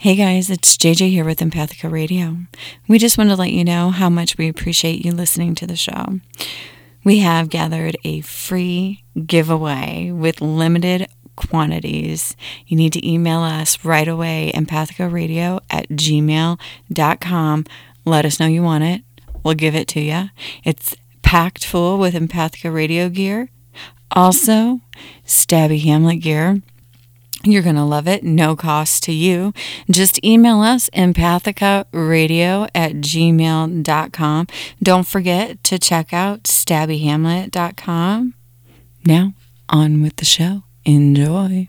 Hey guys, it's JJ here with Empathica Radio. We just want to let you know how much we appreciate you listening to the show. We have gathered a free giveaway with limited quantities. You need to email us right away, empathicaradio at gmail.com. Let us know you want it. We'll give it to you. It's packed full with Empathica Radio gear. Also, Stabby Hamlet gear. You're going to love it. No cost to you. Just email us empathicaradio at gmail.com. Don't forget to check out stabbyhamlet.com. Now, on with the show. Enjoy.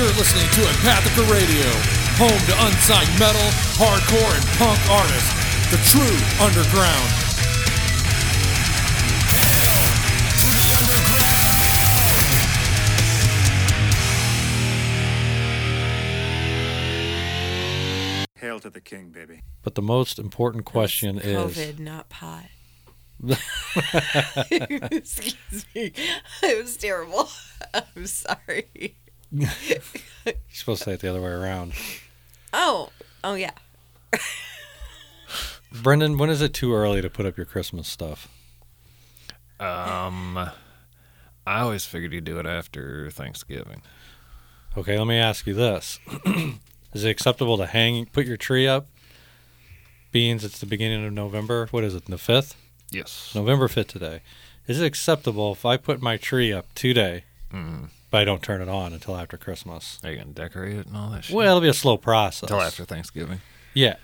You're listening to Empathica Radio, home to unsigned metal, hardcore, and punk artists. The true underground. Hail to the king, baby. But the most important question is COVID, not pot. Excuse me. It was terrible. I'm sorry. You're supposed to say it the other way around. Oh, oh yeah. Brendan, when is it too early to put up your Christmas stuff? Um, I always figured you'd do it after Thanksgiving. Okay, let me ask you this. is it acceptable to hang put your tree up? Beans, it's the beginning of November. What is it, the 5th? Yes. November 5th today. Is it acceptable if I put my tree up today, Mm. But I don't turn it on until after Christmas? Are you gonna decorate it and all that shit? Well, it'll be a slow process. until after Thanksgiving. Yeah.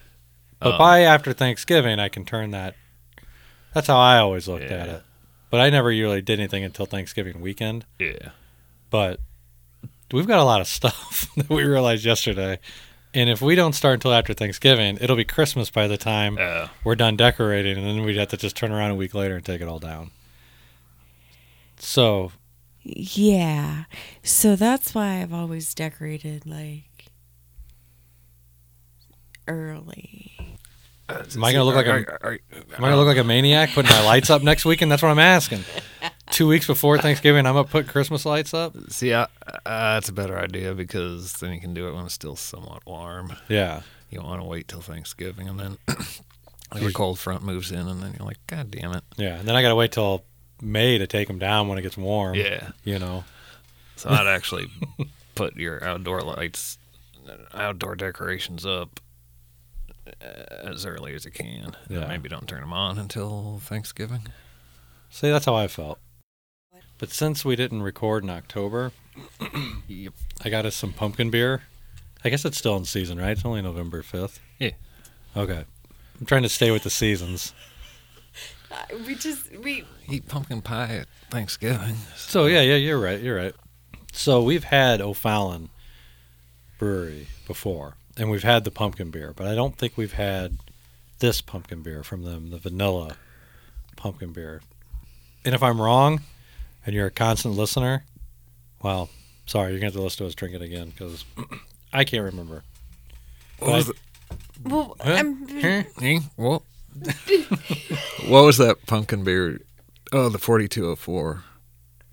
But Oh. by after Thanksgiving, I can turn that. That's how I always looked at it. But I never really did anything until Thanksgiving weekend. Yeah. But we've got a lot of stuff that we realized yesterday. And if we don't start until after Thanksgiving, it'll be Christmas by the time Uh, we're done decorating. And then we'd have to just turn around a week later and take it all down. So, Yeah. So that's why I've always decorated like early. am I going to look like a, are, are, am I going to look like a maniac putting my lights up next weekend? That's what I'm asking. Two weeks before Thanksgiving, I'm gonna put Christmas lights up. See, I, uh, that's a better idea because then you can do it when it's still somewhat warm. Yeah. You don't want to wait till Thanksgiving and then like a cold front moves in and then you're like, God damn it. Yeah, and then I got to wait till May to take them down when it gets warm. Yeah. You know. So I'd actually put your outdoor lights, outdoor decorations up as early as you can. Yeah. Maybe don't turn them on until Thanksgiving. See, that's how I felt. But since we didn't record in October, Yep. I got us some pumpkin beer. I guess it's still in season, right? It's only November 5th. Yeah. Okay. I'm trying to stay with the seasons. We just we Eat pumpkin pie at Thanksgiving. So, yeah, yeah, you're right. You're right. So, we've had O'Fallon Brewery before, and we've had the pumpkin beer, but I don't think we've had this pumpkin beer from them, the vanilla pumpkin beer. And if I'm wrong, and you're a constant listener, well, sorry, you're going to have to listen to us drink it again because I can't remember. What was, it? well Huh? I'm Huh? What? what was that pumpkin beer? Oh, the 4204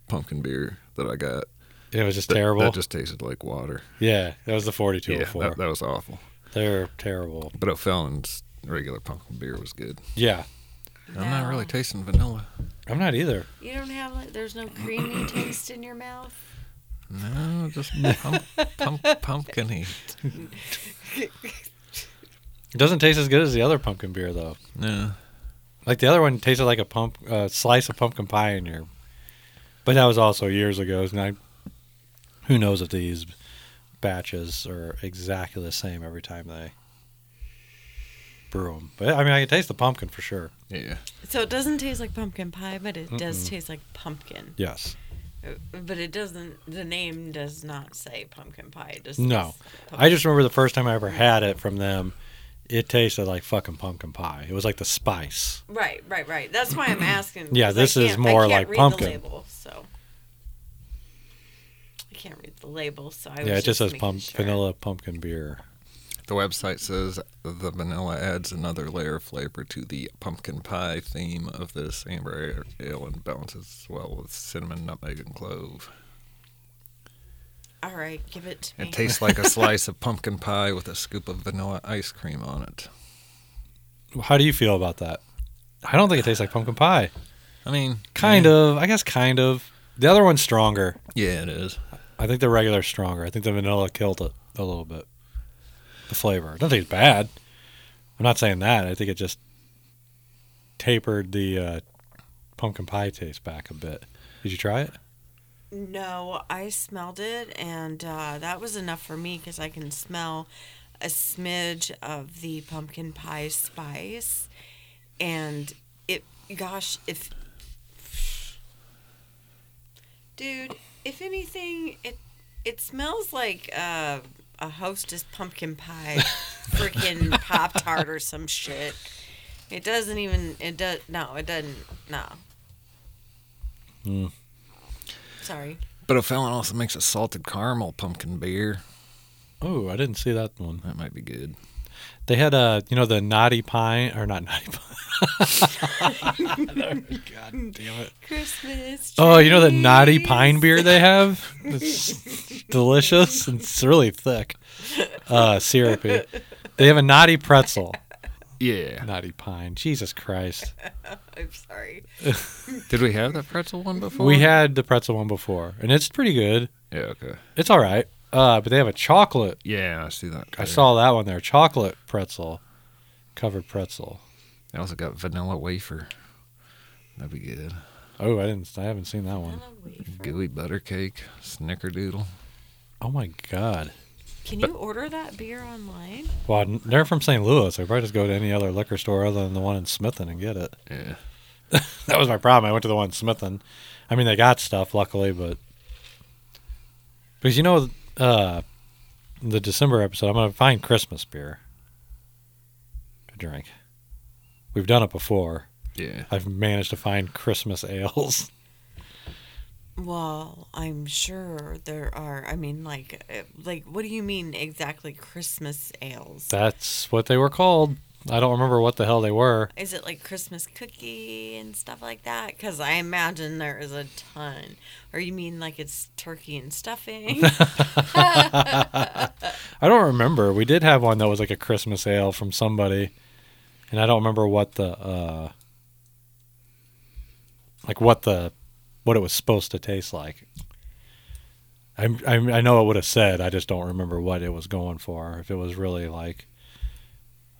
pumpkin beer that I got. It was just That, terrible. That just tasted like water. yeah, that was the oh Yeah, 4204. that, that was awful. They're terrible. But O'Fallon's regular pumpkin beer was good. Yeah, I'm not really tasting vanilla. I'm not either. You don't have like there's no creamy taste in your mouth. No, just pump, pump, pumpkiny. It doesn't taste as good as the other pumpkin beer though. No. Like the other one tasted like a pump uh, slice of pumpkin pie in your. But that was also years ago. And I, who knows if these batches are exactly the same every time they brew them. But I mean, I can taste the pumpkin for sure. Yeah. So it doesn't taste like pumpkin pie, but it does Mm-mm. taste like pumpkin. Yes. Uh, But it doesn't. The name does not say pumpkin pie. It just No. says I just remember the first time I ever had it from them. It tasted like fucking pumpkin pie. It was like the spice. Right, right, right. That's why I'm asking. Yeah, this is can't- I more can't like read pumpkin. The label, so I can't read the label, so I yeah, was it just says making pump, sure. vanilla pumpkin beer. The website says the vanilla adds another layer of flavor to the pumpkin pie theme of this amber ale and balances well with cinnamon, nutmeg, and clove. All right, give it to me. It tastes like a slice of pumpkin pie with a scoop of vanilla ice cream on it. How do you feel about that? I don't think it tastes like pumpkin pie. I mean, Kind yeah. of. I guess kind of. The other one's stronger. Yeah, it is. I think the regular's stronger. I think the vanilla killed it a little bit. The flavor. I don't think it's bad. I'm not saying that. I think it just tapered the uh, pumpkin pie taste back a bit. Did you try it? No, I smelled it, and uh, that was enough for me because I can smell a smidge of the pumpkin pie spice, and it. Gosh, if dude, if anything, it it smells like uh, a Hostess pumpkin pie, freaking pop tart or some shit. It doesn't even. It does. No, it doesn't. No. Hmm. Sorry. But O'Fallon also makes a salted caramel pumpkin beer. Oh, I didn't see that one. That might be good. They had a, you know, the naughty pine or not naughty pine. God damn it! Christmas. Oh, you know the naughty pine beer they have? It's delicious. It's really thick, uh, syrupy. They have a naughty pretzel. Yeah. Naughty pine. Jesus Christ. I'm sorry. Did we have that pretzel one before? We had the pretzel one before, and it's pretty good. Yeah, okay. It's all right. Uh, but they have a chocolate. Yeah, I see that. I saw that one there. Chocolate pretzel, covered pretzel. They also got vanilla wafer. That'd be good. Oh, I didn't. I haven't seen that one. Gooey butter cake, snickerdoodle. Oh my god. Can you order that beer online? Well, they're from St. Louis. I probably just go to any other liquor store other than the one in Smithton and get it. Yeah. That was my problem. I went to the one in Smithton. I mean, they got stuff, luckily, but because you know, uh, the December episode, I'm gonna find Christmas beer to drink. We've done it before. Yeah. I've managed to find Christmas ales. Well, I'm sure there are. I mean, like, uh, like, what do you mean exactly? Christmas ales? That's what they were called. I don't remember what the hell they were. Is it like Christmas cookie and stuff like that? Because I imagine there is a ton. Or you mean like it's turkey and stuffing? I don't remember. We did have one that was like a Christmas ale from somebody, and I don't remember what the uh, like what the what it was supposed to taste like. I I, I know it would have said. I just don't remember what it was going for. If it was really like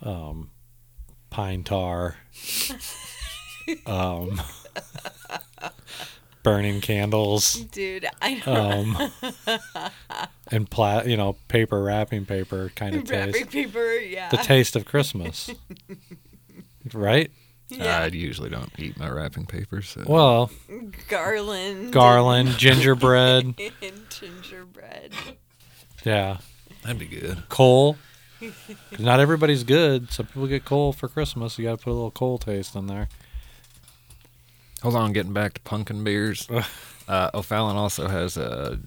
um, pine tar, um, burning candles Dude, I don't um, and pla- you know, paper wrapping paper kind of Wrapping taste. paper, yeah. The taste of Christmas, right? Yeah. I usually don't eat my wrapping paper, so Well, garland. garland, gingerbread, and gingerbread. yeah, that'd be good. coal. Not everybody's good. Some people get coal for Christmas. You got to put a little coal taste in there. Hold on, getting back to pumpkin beers. uh, O'Fallon also has a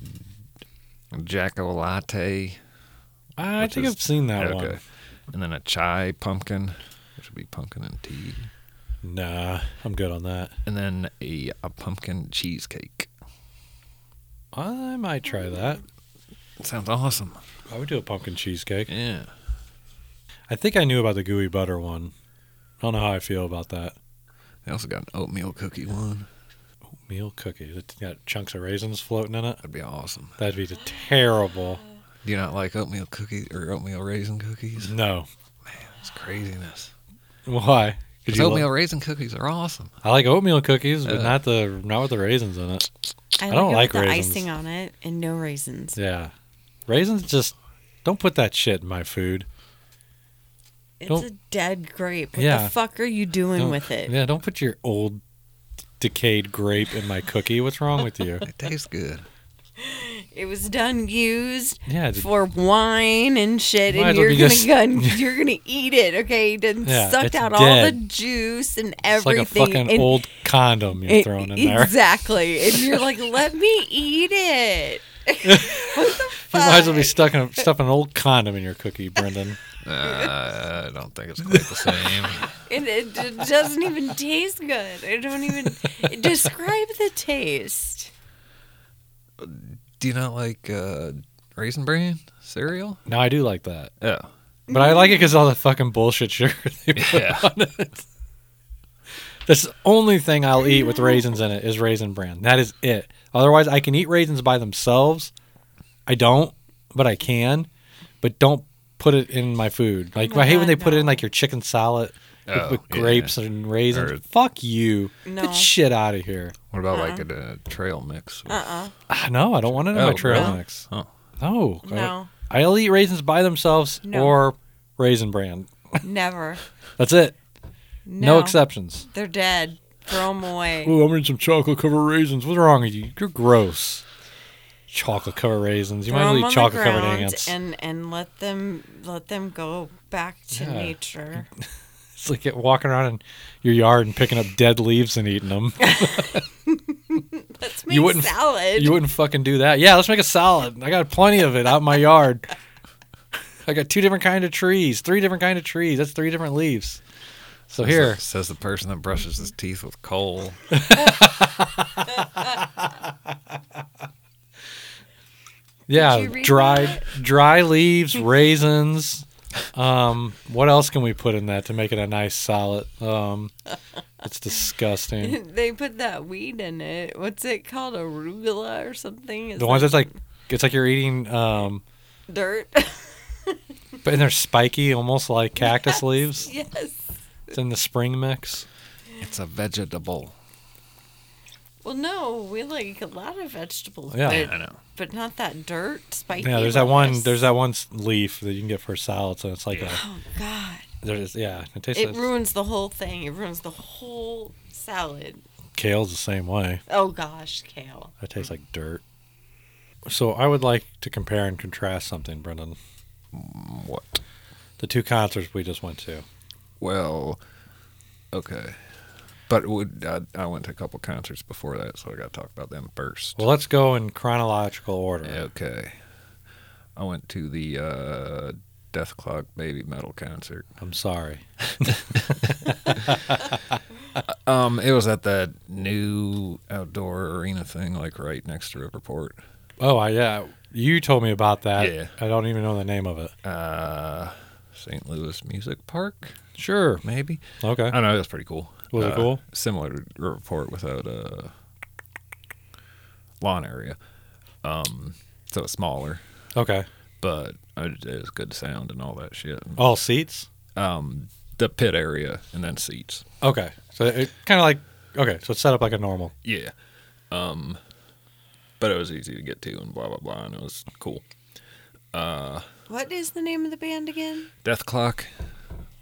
Jacko latte. I think is- I've seen that okay. one. And then a chai pumpkin, which would be pumpkin and tea. Nah, I'm good on that. And then a, a pumpkin cheesecake. I might try that. Sounds awesome. I would do a pumpkin cheesecake. Yeah. I think I knew about the gooey butter one. I don't know how I feel about that. They also got an oatmeal cookie one. Oatmeal cookie. It's got chunks of raisins floating in it. That'd be awesome. That'd be terrible. Do you not like oatmeal cookies or oatmeal raisin cookies? No. Man, it's craziness. Why? 'Cause oatmeal li- raisin cookies are awesome. I like oatmeal cookies, but Uh. not the not with the raisins in it. I, don't like, like it with the raisins. icing on it and no raisins. Yeah, raisins just don't put that shit in my food. It's Don't- a dead grape. What Yeah. the fuck are you doing Don't- with it? Yeah, don't put your old decayed grape in my cookie. What's wrong with you? It tastes good. It was done used Yeah, did- for wine and shit, Might and you're gonna just- gun, you're gonna eat it. Okay, you done Yeah, sucked it's out all the juice and it's everything. like a fucking and old condom you're it- throwing in there. Exactly, and you're like, let me eat it. You might as well be stuck in a, stuffing an old condom in your cookie, Brendan. Uh, I don't think it's quite the same. It, it, it doesn't even taste good. I don't even describe the taste. Do you not like uh, Raisin Bran cereal? No, I do like that, Yeah. but I like it because all the fucking bullshit sugar they put Yeah. on it. That's the only thing I'll eat with raisins in it is raisin bran. That is it. Otherwise, I can eat raisins by themselves. I don't, but I can. But don't put it in my food. Like I hate when they put it in no. like your chicken salad Oh, with yeah. grapes and raisins. Or- Fuck you. No. Get shit out of here. What about like a, uh trail mix? with- Uh-uh. Ah, no, I don't want it in my Oh, trail really? mix. Oh. No. I- No, I'll eat raisins by themselves No. or raisin bran. never. That's it. No, No, exceptions. They're dead. Throw them away. Oh, I'm eating some chocolate covered raisins. What's wrong with you? You're gross. Chocolate covered raisins. You Throw might as 'em well eat chocolate covered ground ants. and and let them let them go back to Yeah. nature. It's like walking around in your yard and picking up dead leaves and eating them. Let's make You wouldn't- salad. you wouldn't fucking do that. Yeah, let's make a salad. I got plenty of it out in my yard. I got two different kind of trees, three different kind of trees. That's three different leaves. So Says here, the- says the person that brushes his teeth with coal. yeah, you read dry that? dry leaves, raisins. Um, what else can we put in that to make it a nice salad? Um, it's disgusting. they put that weed in it. What's it called? Arugula or something? It's The ones that's like it's like you're eating, um, dirt. but and they're spiky, almost like cactus leaves. yes. It's in the spring mix. It's a vegetable. Well, no, we like a lot of vegetables. Yeah. Yeah, I know. But not that dirt spiky. Yeah, there's that one. There's that one leaf that you can get for salads, and it's like a. Oh God! There's yeah, it tastes. It like, ruins the whole thing. It ruins the whole salad. kale's the same way. Oh gosh, kale. It tastes like dirt. So I would like to compare and contrast something, Brendan. Mm, what? The two concerts we just went to. Well, okay. But would I, I went to a couple concerts before that, so I got to talk about them first. Well, let's go in chronological order. Okay. I went to the uh, Dethklok Baby Metal concert. I'm sorry. Um, it was at that new outdoor arena thing, like right next to Riverport. Oh, I yeah. You told me about that. Yeah. I don't even know the name of it. Uh, St. Louis Music Park, Sure. maybe. Okay. I don't know. That's pretty cool. Was it Uh, cool? Similar to Riverport without a lawn area. Um, so it's smaller, Okay. but it was good sound and all that shit. All seats. Um, the pit area and then seats. Okay. So it kind of like okay. So it's set up like a normal. Yeah. Um, but it was easy to get to and blah blah blah, and it was cool. What is the name of the band again? Dethklok.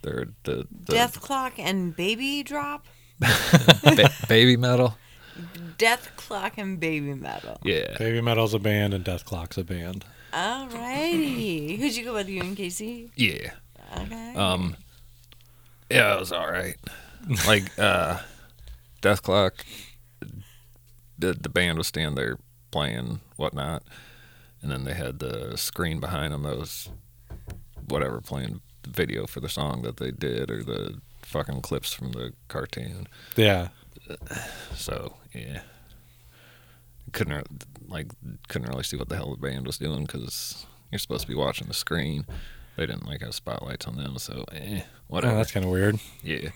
They're the, the Dethklok and Baby Drop. ba- baby metal. Dethklok and Baby Metal. Yeah. Baby Metal's a band and Dethklok's a band. Alrighty. Who'd you go with? You and Casey? Yeah. Okay. Um, yeah, it was all right. Like uh, Dethklok, the the band was standing there playing whatnot, and then they had the screen behind them that was whatever playing the video for the song that they did or the fucking clips from the cartoon. Yeah. So yeah, couldn't like couldn't really see what the hell the band was doing because you're supposed to be watching the screen. They didn't like have spotlights on them, so eh, Oh, whatever. that's kind of weird. yeah.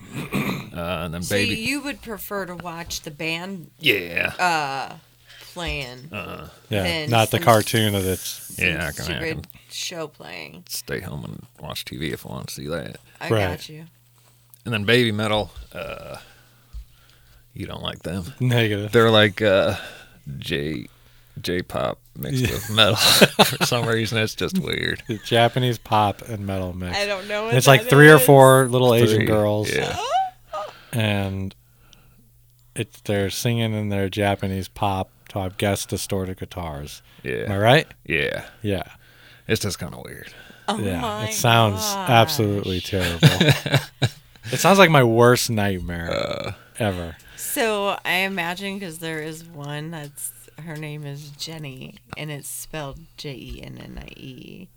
Uh, and then so baby, you would prefer to watch the band yeah, uh playing uh, Yeah. Not the cartoon that it's. yeah. I some can, I stupid can show playing. stay home and watch TV if I want to see that. I Right. got you. And then baby metal, uh, you don't like them. Negative. They're like uh, J J pop mixed with metal. For some reason, it's just weird. It's Japanese pop and metal mix. I don't know. What And it's like that three or four little Asian girls, Yeah. and it's they're singing in their Japanese pop to I guess distorted guitars. Yeah. Am I Yeah. right? Yeah. Yeah. It's just kind of weird. Oh yeah. my It sounds gosh. absolutely terrible. it sounds like my worst nightmare Uh, ever. So I imagine because there is one that's her name is Jenny, and it's spelled J E N N I E.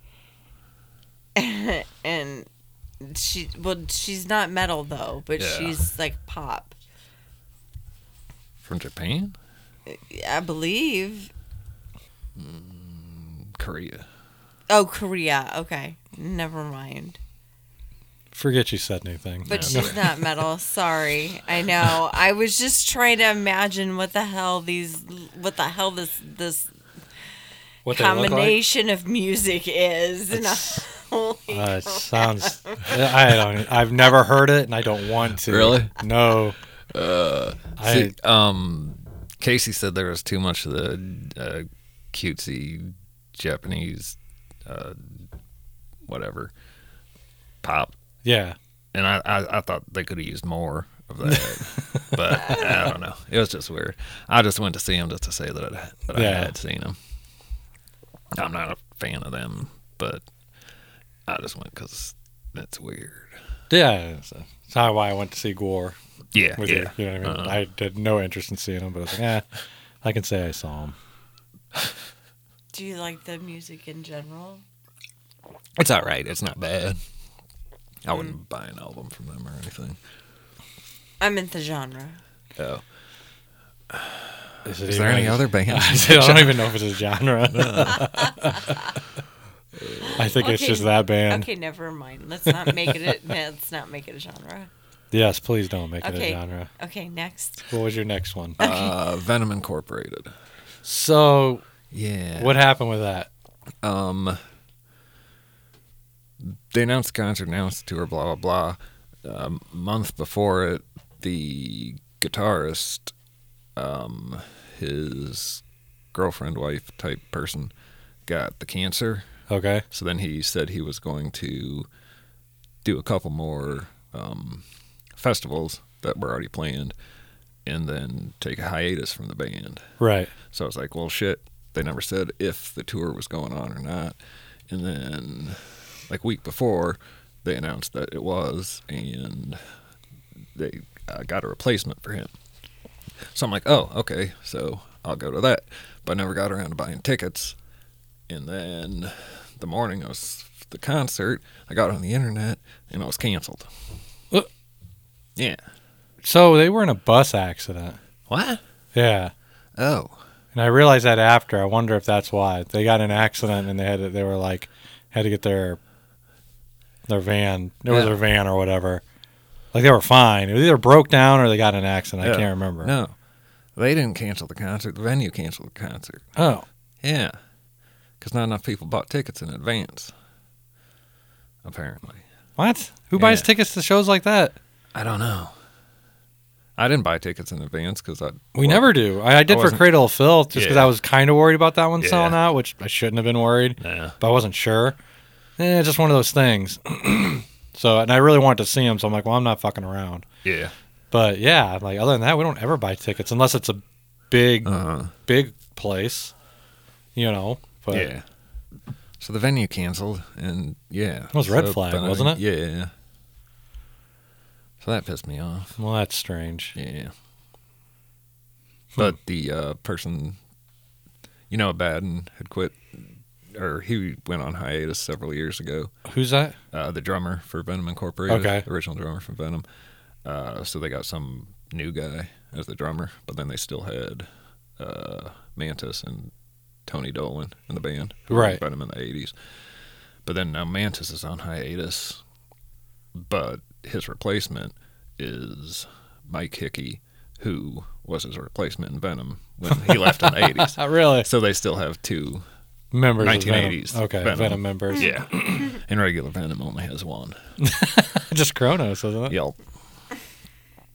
And she, well, she's not metal though, but Yeah. she's like pop, From Japan? I believe. Korea. Oh, Korea. Okay, never mind. Forget you said anything. But she's not metal. Sorry, I know. I was just trying to imagine what the hell these, what the hell this this what they look like? combination of music is. And I- holy Uh, it sounds. I don't. I've never heard it, and I don't want to. Really? No. I, See, um, Casey said there was too much of the uh, cutesy Japanese, uh, whatever, pop, yeah. and I, I, I thought they could have used more of that, but I don't know. It was just weird. I just went to see him just to say that I, that I had seen him. I'm not a fan of them, but I just went because that's weird. Yeah. That's that's how why I went to see Gore Yeah, with yeah. you. You know what I mean? Uh-uh. I had no interest in seeing him, but I was like, yeah, I can say I saw him. Do you like the music in general? It's all right. It's not bad. I wouldn't buy an album from them or anything. I'm in the genre. Oh. Is, Is there any other bands? I don't even know if it's a genre. I think it's Okay. just that band. Okay, never mind. Let's not make it. A, let's not make it a genre. Yes, please don't make it Okay. a genre. Okay, next. What was your next one? uh, Venom Incorporated. So, Yeah. what happened with that? Um. They announced the concert, announced the tour, blah blah blah. A month before it, the guitarist, um, his girlfriend, wife type person, got the cancer. Okay. So then he said he was going to do a couple more um, festivals that were already planned, and then take a hiatus from the band. Right. So I was like, well, shit. They never said if the tour was going on or not. And then, like week before, they announced that it was, and they uh, got a replacement for him. So I'm like, oh, okay. So I'll go to that. But I never got around to buying tickets. And then the morning of the concert, I got on the internet, and it was canceled. Uh. Yeah. So they were in a bus accident. What? Yeah. Oh. And I realized that after. I wonder if that's why they got an accident and they had to, they were like had to get their their van. It was Yeah. their van or whatever. Like they were fine. It was either broke down or they got in an accident. I Yeah. can't remember. No. They didn't cancel the concert. The venue canceled the concert. Oh. Yeah. Because not enough people bought tickets in advance. Apparently. What? Who buys Yeah. tickets to shows like that? I don't know. I didn't buy tickets in advance because I. We well, never do. I, I did for Cradle of Filth just because Yeah. I was kind of worried about that one selling out, which I shouldn't have been worried, Yeah. but I wasn't sure. Eh, just one of those things. so, and I really wanted to see him, so I'm like, well, I'm not fucking around. Yeah. But yeah, like other than that, we don't ever buy tickets unless it's a big, Uh, big place, you know. But yeah. So the venue canceled, and yeah. It was Red Flag, wasn't it? Yeah. Yeah. So that pissed me off. well, that's strange. Yeah. Hmm. But the uh, person, you know, Abaddon had quit, or he went on hiatus several years ago. Who's that? Uh, the drummer for Venom Incorporated, Okay. the original drummer from Venom. Uh, so they got some new guy as the drummer, but then they still had uh, Mantas and Tony Dolan in the band, who Right. Venom in the '80s. But then now Mantas is on hiatus, but his replacement is Mike Hickey, who was his replacement in Venom when he left in the '80s. Not really. So they still have two Members of Venom. 1980s Okay, Venom, Venom. members. Yeah. and regular Venom only has one. Just Cronos, isn't it? Yep.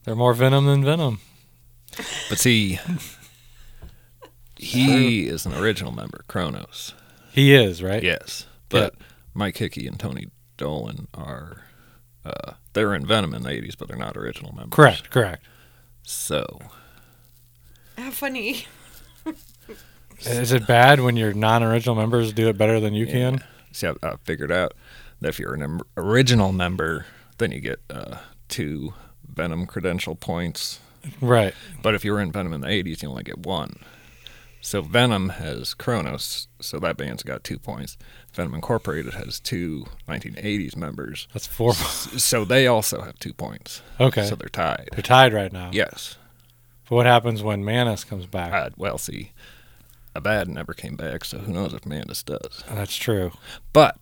They're more Venom than Venom. But see, he is an original member, Cronos. He is, right? Yes. But Mike Hickey and Tony Dolan are, uh, they were in Venom in the 80s, but they're not original members. Correct, correct. So, How funny. Is it bad when your non-original members do it better than you can? see, I, I figured out that if you're an em- original member, then you get uh, two Venom credential points. Right. But if you were in Venom in the 80s, you only get one. So Venom has Cronos, so that band's got two points. Venom Incorporated has two 1980s members, That's four. so they also have two points. Okay. So they're tied. They're tied right now. Yes. But what happens when Mantas comes back? Uh, well, see, Abaddon never came back, so who knows if Mantas does. That's true. But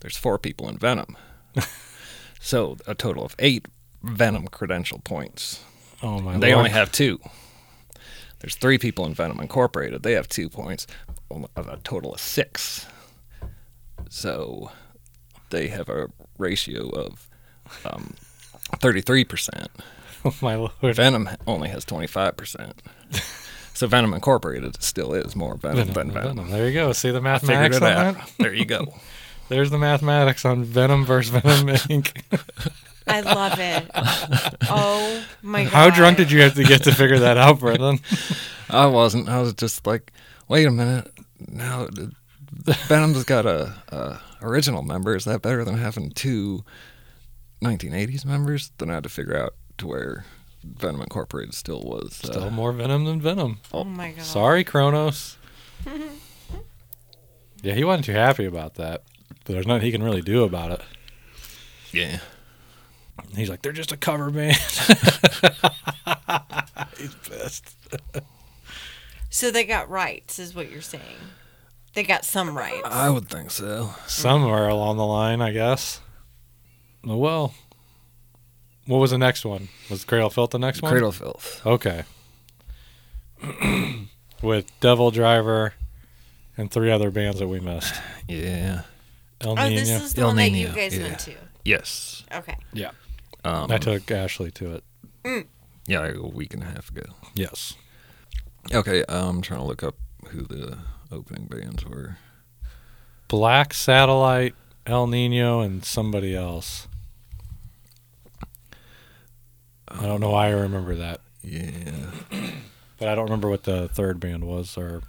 there's four people in Venom. so a total of eight Venom credential points. Oh my They lord. only have two. There's three people in Venom Incorporated. They have two points, of a total of six. So they have a ratio of um, 33%. Oh my lord. Venom only has 25%. so Venom Incorporated still is more Venom, than Venom. There you go. See the mathematics on out. that? There you go. There's the mathematics on Venom versus Venom Inc. I love it. Oh my god. How drunk did you have to get to figure that out, Brendan? I wasn't. I was just like, wait a minute. Now, th- Venom's got a, a original member. Is that better than having two 1980s members? Then I had to figure out to where Venom Incorporated still was. uh, Still more Venom than Venom. Oh my god. Sorry, Cronos. yeah, he wasn't too happy about that. But there's nothing he can really do about it. yeah. He's like, they're just a cover band. He's pissed. So they got rights, is what you're saying. They got some rights. I would think so. Somewhere along the line, I guess. Oh, well. What was the next one? Was Cradle Filth the next one? Cradle Filth. Okay. With Devil Driver and three other bands that we missed. Yeah. El oh, Nino. this is the El one that you guys yeah. went to. Yes. Okay. Um, I took Ashley to it. yeah, like a week and a half ago. Yes. Okay, I'm trying to look up who the opening bands were. Black Satellite, El Nino, and somebody else. I don't know why I remember that, Yeah. but I don't remember what the third band was. Or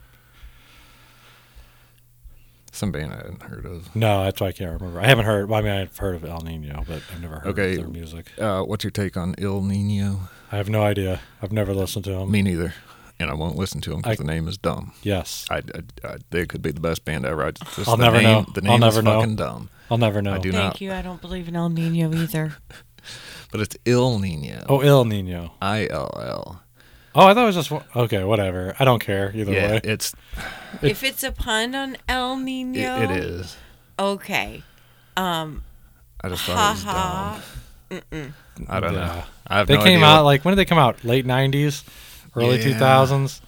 Some band I hadn't heard of. no, that's why I can't remember. I haven't heard. Well, I mean, I've heard of El Nino, but I've never heard Okay. of their music. Uh, what's your take on El Nino? I have no idea. I've never listened to them. Me neither. And I won't listen to them because the name is dumb. Yes, I, I, I- they could be the best band ever. I just, I'll never name, know. The name I'll name never is know. fucking dumb. I'll never know. I do Thank not. you. I don't believe in El Nino either. But it's Ill Nino. Oh, El Nino. I L L. Oh, I thought it was just okay. Whatever. I don't care either Yeah, way. it's if it's a pun on El it, Nino, it is. Okay. Um. I just thought it was Ha dumb. I don't know. I have They no came idea out like when did they come out? Late '90s, early Yeah. 2000s.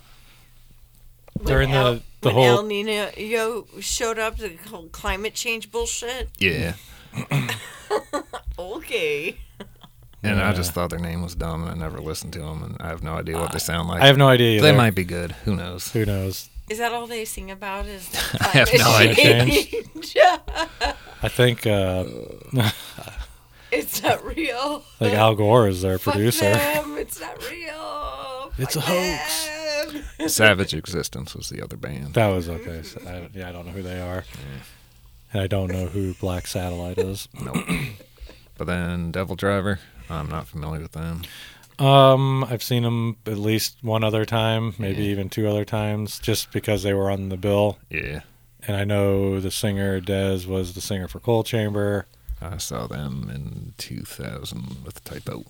During El, the the when whole El Nino yo showed up the whole climate change bullshit. yeah. Okay. And I just thought their name was dumb, and I never listened to them, and I have no idea what they sound like. I have no idea. Either. They might be good. Who knows? Who knows? Is that all they sing about? Is I have no climate idea. change? I think uh, it's not real. like Al Gore is their Fuck producer. them. It's not real. It's Fuck a hoax. them. Savage Existence was the other band. That was okay. So I, yeah, I don't know who they are, and I don't know who Black Satellite is. Nope. but then Devil Driver, I'm not familiar with them. Um, I've seen them at least one other time, maybe Yeah. even two other times, just because they were on the bill. Yeah, And I know the singer Dez was the singer for Coal Chamber, I saw them in 2000 with Type O.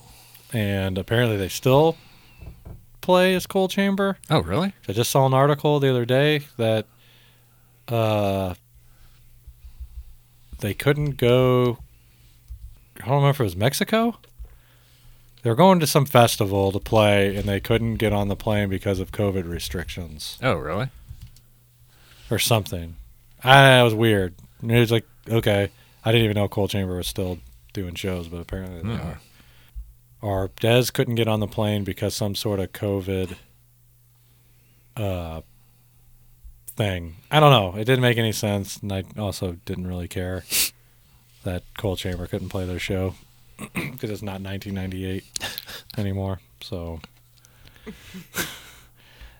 and apparently they still play as Coal Chamber. Oh, really? I just saw an article the other day that uh, they couldn't go. I don't remember if it was Mexico. They were going to some festival to play, and they couldn't get on the plane because of COVID restrictions Oh, really? or something. I it was weird. And It was like okay, I didn't even know Coal Chamber was still doing shows, but apparently they Hmm. are. Or Dez couldn't get on the plane because some sort of COVID uh, thing. I don't know. It didn't make any sense, and I also didn't really care that Coal Chamber couldn't play their show because it's not 1998 anymore. So.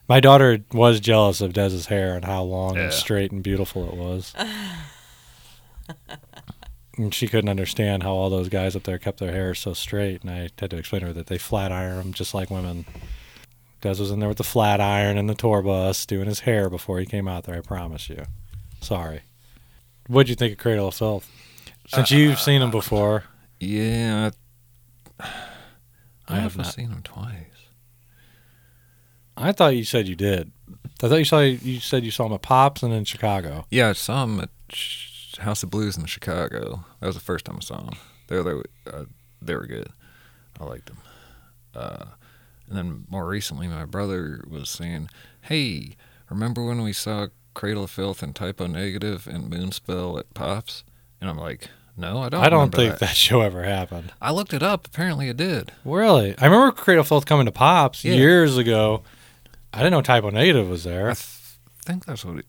My daughter was jealous of Dez's hair and how long Yeah. and straight and beautiful it was. and she couldn't understand how all those guys up there kept their hair so straight. And I had to explain to her that they flat iron them just like women. Dez was in there with the flat iron and the tour bus doing his hair before he came out there. I promise you. Sorry. What'd you think of Cradle of Filth? Since uh, you've seen him uh, before, Yeah. I, I have not. seen him twice. I thought you said you did. I thought you saw you said you saw him at Pops and in Chicago. Yeah, I saw him at House of Blues in Chicago. That was the first time I saw him. They were, they were, uh, they were good. I liked them. Uh, and then more recently, my brother was saying, "Hey, remember when we saw Cradle of Filth and Type O Negative and Moonspell at Pops?" And I'm like, "No, I don't. I don't think that. show ever happened. I looked it up. Apparently, it did. Really? I remember Cradle of Filth coming to Pops Yeah. years ago. I didn't know Type O Negative was I there. th- think that's what it.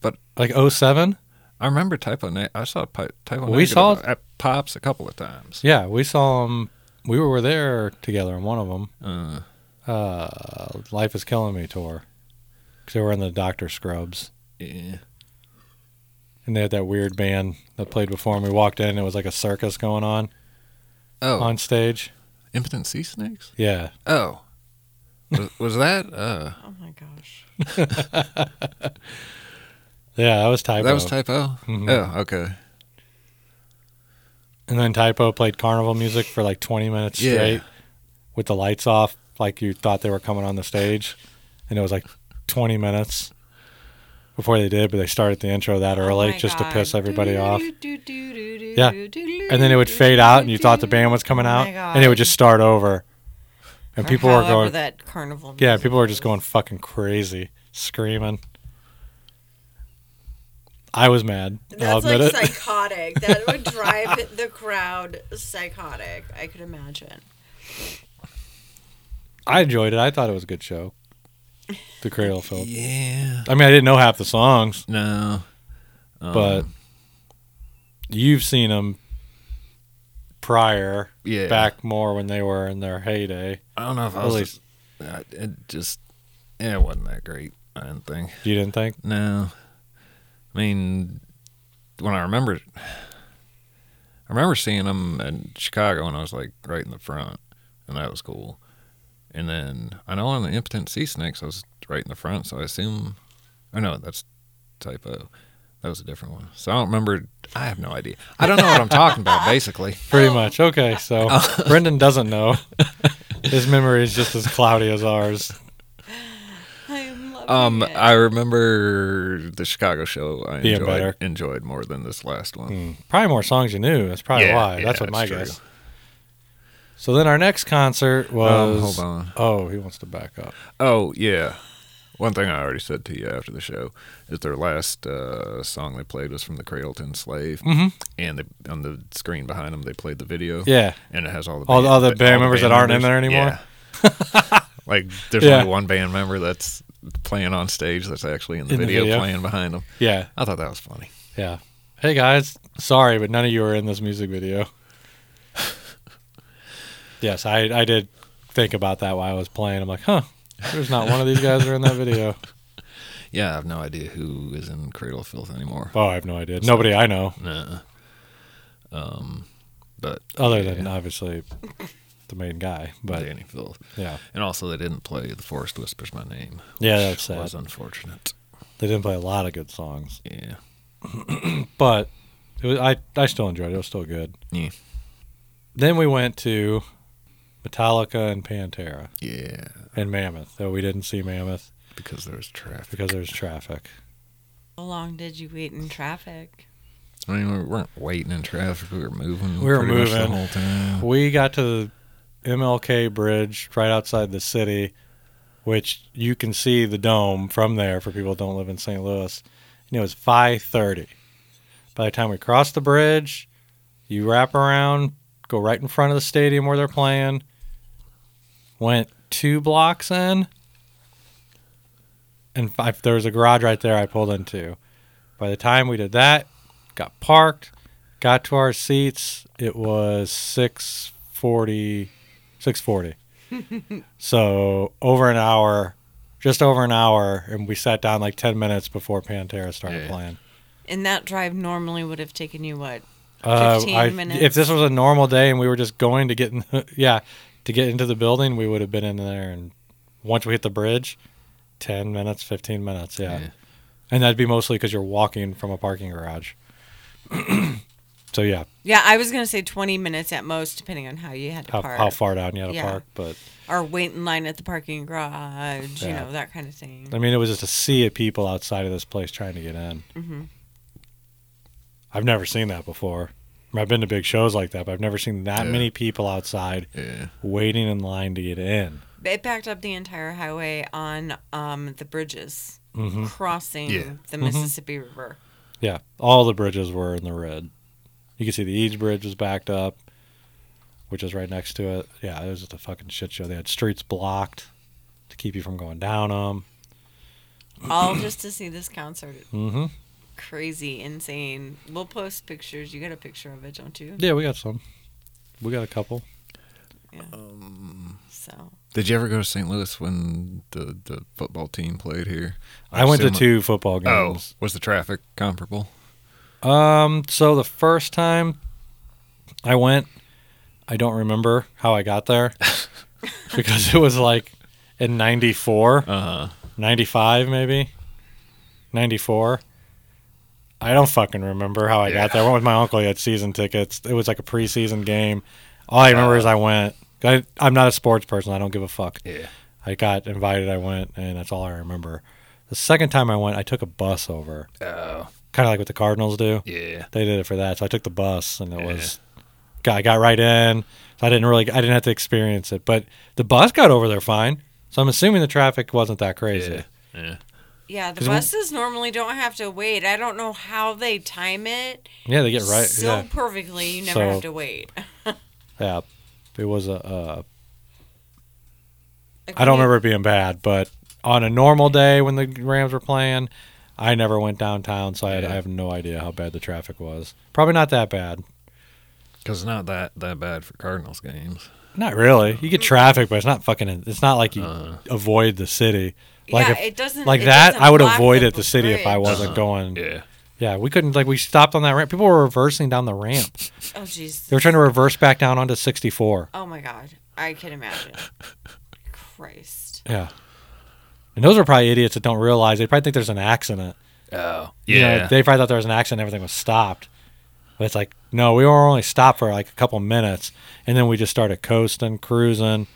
But like 07? I remember Type O. Ne- I saw Pi- Type O. We Negative saw- at Pops a couple of times. Yeah, we saw them. We were there together in one of them. Uh, Uh, Life is Killing Me tour. Because they were in the Doctor Scrubs. yeah. And they had that weird band that played before and we walked in and it was like a circus going on Oh, on stage. impotent sea snakes. Yeah. Oh, was, was that? Uh, Oh my gosh. Yeah, that was Type O. that was Type O. Mhm. Oh, okay. and then Type O played carnival music for like 20 minutes Yeah. straight with the lights off, like you thought they were coming on the stage. And it was like 20 minutes before they did, but they started the intro that Oh early my just to piss everybody off. Yeah. And then it would fade out, and you thought the band was coming Oh out, my and it would just start over. And Or people were going, that carnival. yeah, people were just going fucking crazy, screaming. I was mad. That's like it. psychotic. That would drive the crowd psychotic. I could imagine. I enjoyed it. I thought it was a good show. The Cradle Film. Yeah. I mean, I didn't know half the songs, No. Um, but you've seen them prior, yeah, back more when they were in their heyday. I don't know if I At was. least- Just, I- it just. Yeah, it wasn't that great. I didn't think. You didn't think? No. I mean, when I remember, I remember seeing them in Chicago when I was like right in the front, and that was cool. And then I know on the Impotent Sea Snakes I was right in the front, so I assume. Oh no, that's Type O. That was a different one. So I don't remember. I have no idea. I don't know what I'm talking about. Basically, Pretty much. Okay, so Oh. Brendan doesn't know. His memory is just as cloudy as ours. I'm loving um, it. I remember the Chicago show. I Being enjoyed, better. enjoyed more than this last one. Hmm. Probably more songs you knew. That's probably Yeah, why. yeah, That's what my true. guess. So then our next concert was. Um, hold on. Oh, he wants to back up. Oh yeah. One thing I already said to you after the show is their last uh, song they played was from the Cradle to Enslave, Mhm. and they, on the screen behind them they played the video. Yeah. and it has all the All the band- band members that aren't in there anymore? Yeah. like there's Yeah. only one band member that's playing on stage that's actually in the, In the video, video. playing behind them. Yeah. I thought that was funny. Yeah. Hey guys, sorry, but none of you are in this music video. Yes, I I did think about that while I was playing. I'm like, huh, there's not one of these guys that are in that video. Yeah, I have no idea who is in Cradle of Filth anymore. Oh, I have no idea. Nobody I know, Nah. Um, but other yeah, than obviously the main guy. But Dani Filth, yeah, and also they didn't play "The Forest Whispers My Name." yeah, that's That was unfortunate. They didn't play a lot of good songs, Yeah. but it was, I I still enjoyed it. It was still good. Yeah. Then we went to Metallica and Pantera Yeah. and Mammoth. Though we didn't see Mammoth Because there was traffic. because there was traffic. How long did you wait in traffic? I mean, we weren't waiting in traffic. We were moving. We were pretty much moving. the whole time. We got to the MLK bridge right outside the city, which you can see the dome from there for people that don't live in St. Louis. And it was 5:30. By the time we crossed the bridge, you wrap around, go right in front of the stadium where they're playing. Went two blocks in, and five, there was a garage right there I pulled into. By the time we did that, got parked, got to our seats. It was 640, 640. so over an hour, just over an hour, and we sat down like 10 minutes before Pantera started Yeah. playing. And that drive normally would have taken you what? Uh, 15 I- minutes? If this was a normal day and we were just going to get in, yeah, to get into the building, we would have been in there, and once we hit the bridge, ten minutes, fifteen minutes, yeah, Yeah. and that'd be mostly because you're walking from a parking garage. so yeah, Yeah, I was gonna say 20 minutes at most, depending on how you had to how, park, how far down you had to Yeah. park, but or wait in line at the parking garage. You know that kind of thing. I mean, it was just a sea of people outside of this place trying to get in. Mhm. I've never seen that before. I mean, I've been to big shows like that, but I've never seen that Yeah. many people outside Yeah. waiting in line to get in. It backed up the entire highway on um, the bridges hmm crossing Yeah. the Mississippi River. Yeah, all the bridges were in the red. You can see the Eads Bridge was backed up, which is right next to it. Yeah, it was just a fucking shit show. They had streets blocked to keep you from going down them. All just to see this concert. hmm Crazy, insane. We'll post pictures. You got a picture of it, don't you? Yeah, we got some. We got a couple. Um so Did you ever go to St. Louis when the, the football team played here? I went to assume- two football games. Oh, games. was the traffic comparable? Um, so the first time I went, I don't remember how I got there because it was like in 94, Uh huh. 95 maybe, 94. I don't fucking remember how I got there. I went with my uncle. He had season tickets. It was like a preseason game. All I uh-huh. remember is I went. I, I'm not a sports person. I don't give a fuck. Yeah. I got invited. I went, and that's all I remember. The second time I went, I took a bus over, Oh, kind of like what the Cardinals do. yeah. They did it for that. So I took the bus, and it Yeah. was. Got, I got right in. So I didn't really. I didn't have to experience it, but the bus got over there fine. So I'm assuming the traffic wasn't that crazy. Yeah. Yeah. Yeah, the 'Cause we- buses normally don't have to wait. I don't know how they time it Yeah, they get right. so yeah, perfectly. You never So- have to wait. yeah. It was a. Uh, I don't remember it being bad, but on a normal day when the Rams were playing, I never went downtown, so I, had, I have no idea how bad the traffic was. Probably not that bad. Because it's not that, that bad for Cardinals games. Not really. You get traffic, but it's not fucking. It's not like you Uh-huh. avoid the city. Like yeah, if, it doesn't like it that, doesn't I would avoid it the city if I wasn't Uh-huh. going. Yeah. Yeah, we couldn't. Like we stopped on that ramp. People were reversing down the ramp. Oh jeez. They were trying to reverse back down onto 64. Oh my god, I can imagine. Christ. Yeah. And those are probably idiots that don't realize. They probably think there's an accident. Oh. You know, Yeah. they probably thought there was an accident. Everything was stopped. But it's like, no, we were only stopped for like a couple minutes, and then we just started coasting, cruising,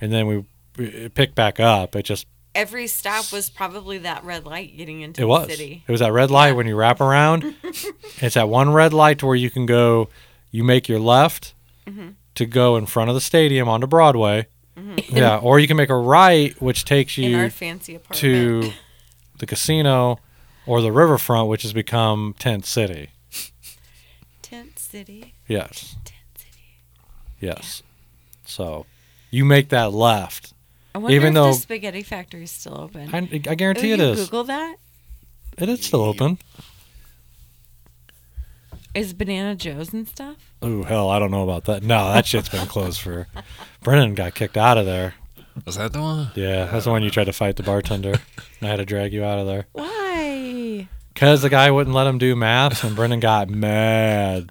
and then we it picked back up. It just Every stop was probably that red light getting into it the was. city. It was that red light when you wrap around. it's that one red light to where you can go. You make your left Mm-hmm. to go in front of the stadium onto Broadway. Yeah, or you can make a right, which takes you fancy to the casino or the riverfront, which has become Tent City. Tent City. Yes. Tent City. Yes. So you make that left. I wonder Even if though- the spaghetti factory is still open. I, I Oh, guarantee you it is. Google that. It is still open. Is Banana Joe's and stuff? Oh hell, I don't know about that. No, that shit's been closed for. Brennan got kicked out of there. Was that the one? Yeah, that's the one you tried to fight the bartender. and I had to drag you out of there Why? because the guy wouldn't let him do math, and Brennan got mad.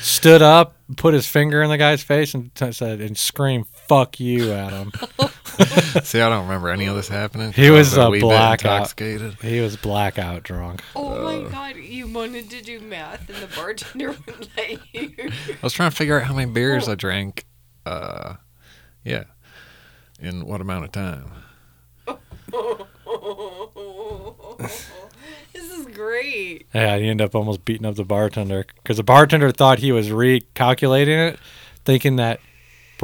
Stood up, put his finger in the guy's face, and t- said and screamed "fuck you" Adam. See, I don't remember any of this happening. He I was a wee bit blackout. intoxicated. He was blackout drunk. Oh my god, you wanted to do math and the bartender wouldn't let you. I was trying to figure out how many beers I drank. Uh, yeah, in what amount of time? this is great. Yeah, he ended up almost beating up the bartender because the bartender thought he was recalculating it, thinking that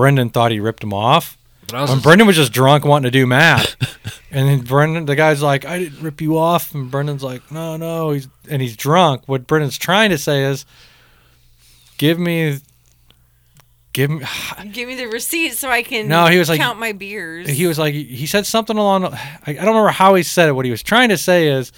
Brendan thought he ripped him off. But I was When Brendan was just drunk wanting to do math. and then Brendan, the guy's like, I didn't rip you off. And Brendan's like, no, no. He's And he's drunk. What Brendan's trying to say is, give me, give me. Give me the receipt so I can No, he was like- count my beers. He was like, he said something along, I, I don't remember how he said it. What he was trying to say is,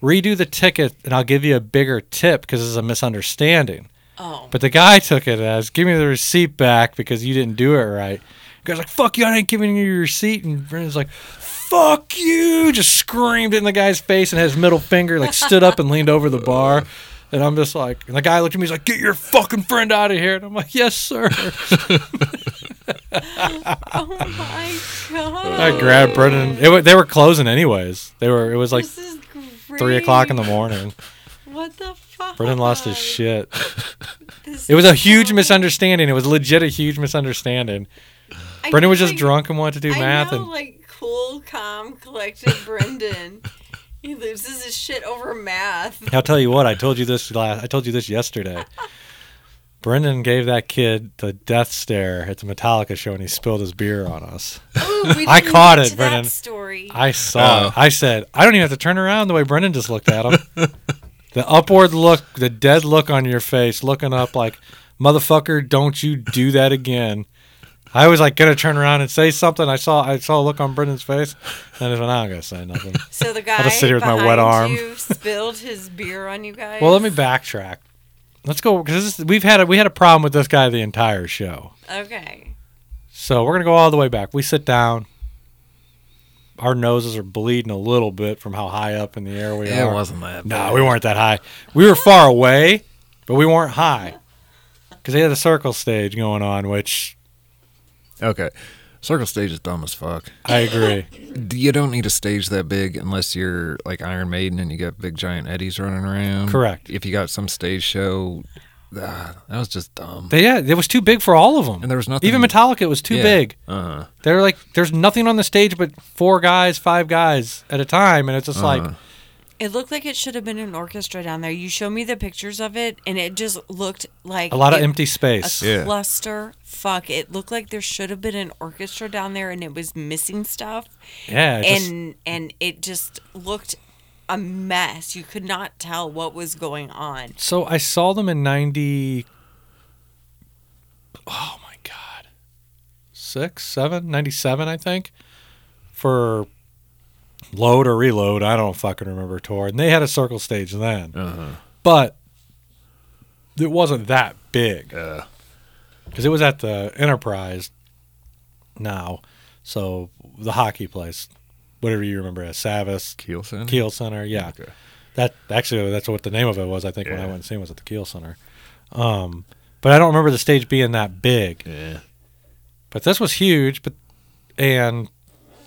redo the ticket and I'll give you a bigger tip because it's a misunderstanding. Oh. But the guy took it as, give me the receipt back because you didn't do it right. The guy's like, fuck you, I ain't giving you your receipt. And Brendan's like, fuck you. Just screamed in the guy's face and had his middle finger, like stood up and leaned over the bar. And I'm just like, and the guy looked at me, he's like, get your fucking friend out of here. And I'm like, yes, sir. oh my god. I grabbed Brendan. It, they were closing anyways. They were. It was like this is great. three o'clock in the morning. What the fuck? Brendan lost his oh shit. This It was a huge so- misunderstanding. It was legit a huge misunderstanding. I Brendan was just like- drunk and wanted to do I math know, and like cool, calm, collected Brendan. he loses his shit over math. I'll tell you what. I told you this last. I told you this yesterday. Brendan gave that kid the death stare at the Metallica show, and he spilled his beer on us. Ooh, I caught it, to Brendan. Story. I saw. Oh. it. I said, I don't even have to turn around the way Brendan just looked at him. The upward look, the dead look on your face, looking up like, motherfucker, don't you do that again. I was like gonna turn around and say something. I saw I saw a look on Brendan's face, and I was like, I'm not gonna say nothing. so the guy just sit here with my wet arm. you spilled his beer on you guys. Well, let me backtrack. Let's go because we've had a, we had a problem with this guy the entire show. Okay. So we're gonna go all the way back. We sit down. Our noses are bleeding a little bit from how high up in the air we It are. wasn't that. No, bad. we weren't that high. We were far away, but we weren't high because they had a circle stage going on, which Okay. Circle stage is dumb as fuck. I agree. You don't need a stage that big unless you're like Iron Maiden and you got big giant eddies running around. Correct. If you got some stage show, that was just dumb. They, yeah, it was too big for all of them. And there was nothing- Even Metallica was too Yeah. big. Uh-huh. They're like, there's nothing on the stage but four guys, five guys at a time, and it's just like, Uh-huh. It looked like it should have been an orchestra down there. You showed me the pictures of it, and it just looked like a lot of it- empty A space. Yeah. cluster. Fuck! It looked like there should have been an orchestra down there, and it was missing stuff. Yeah, it just- and and it just looked a mess. You could not tell what was going on. So I saw them in 90. Oh my God. Six, seven, 97, I think. For load or reload. I don't fucking remember tour. And they had a circle stage then. Uh-huh. But it wasn't that big. Yeah. Because it was at the Enterprise now. So the hockey place. Whatever you remember as Savvis. Kiel Center? Kiel Center, yeah. Okay. That actually that's what the name of it was. I think when I went and seen was at the Kiel Center. Um, but I don't remember the stage being that big. Yeah. But this was huge. But and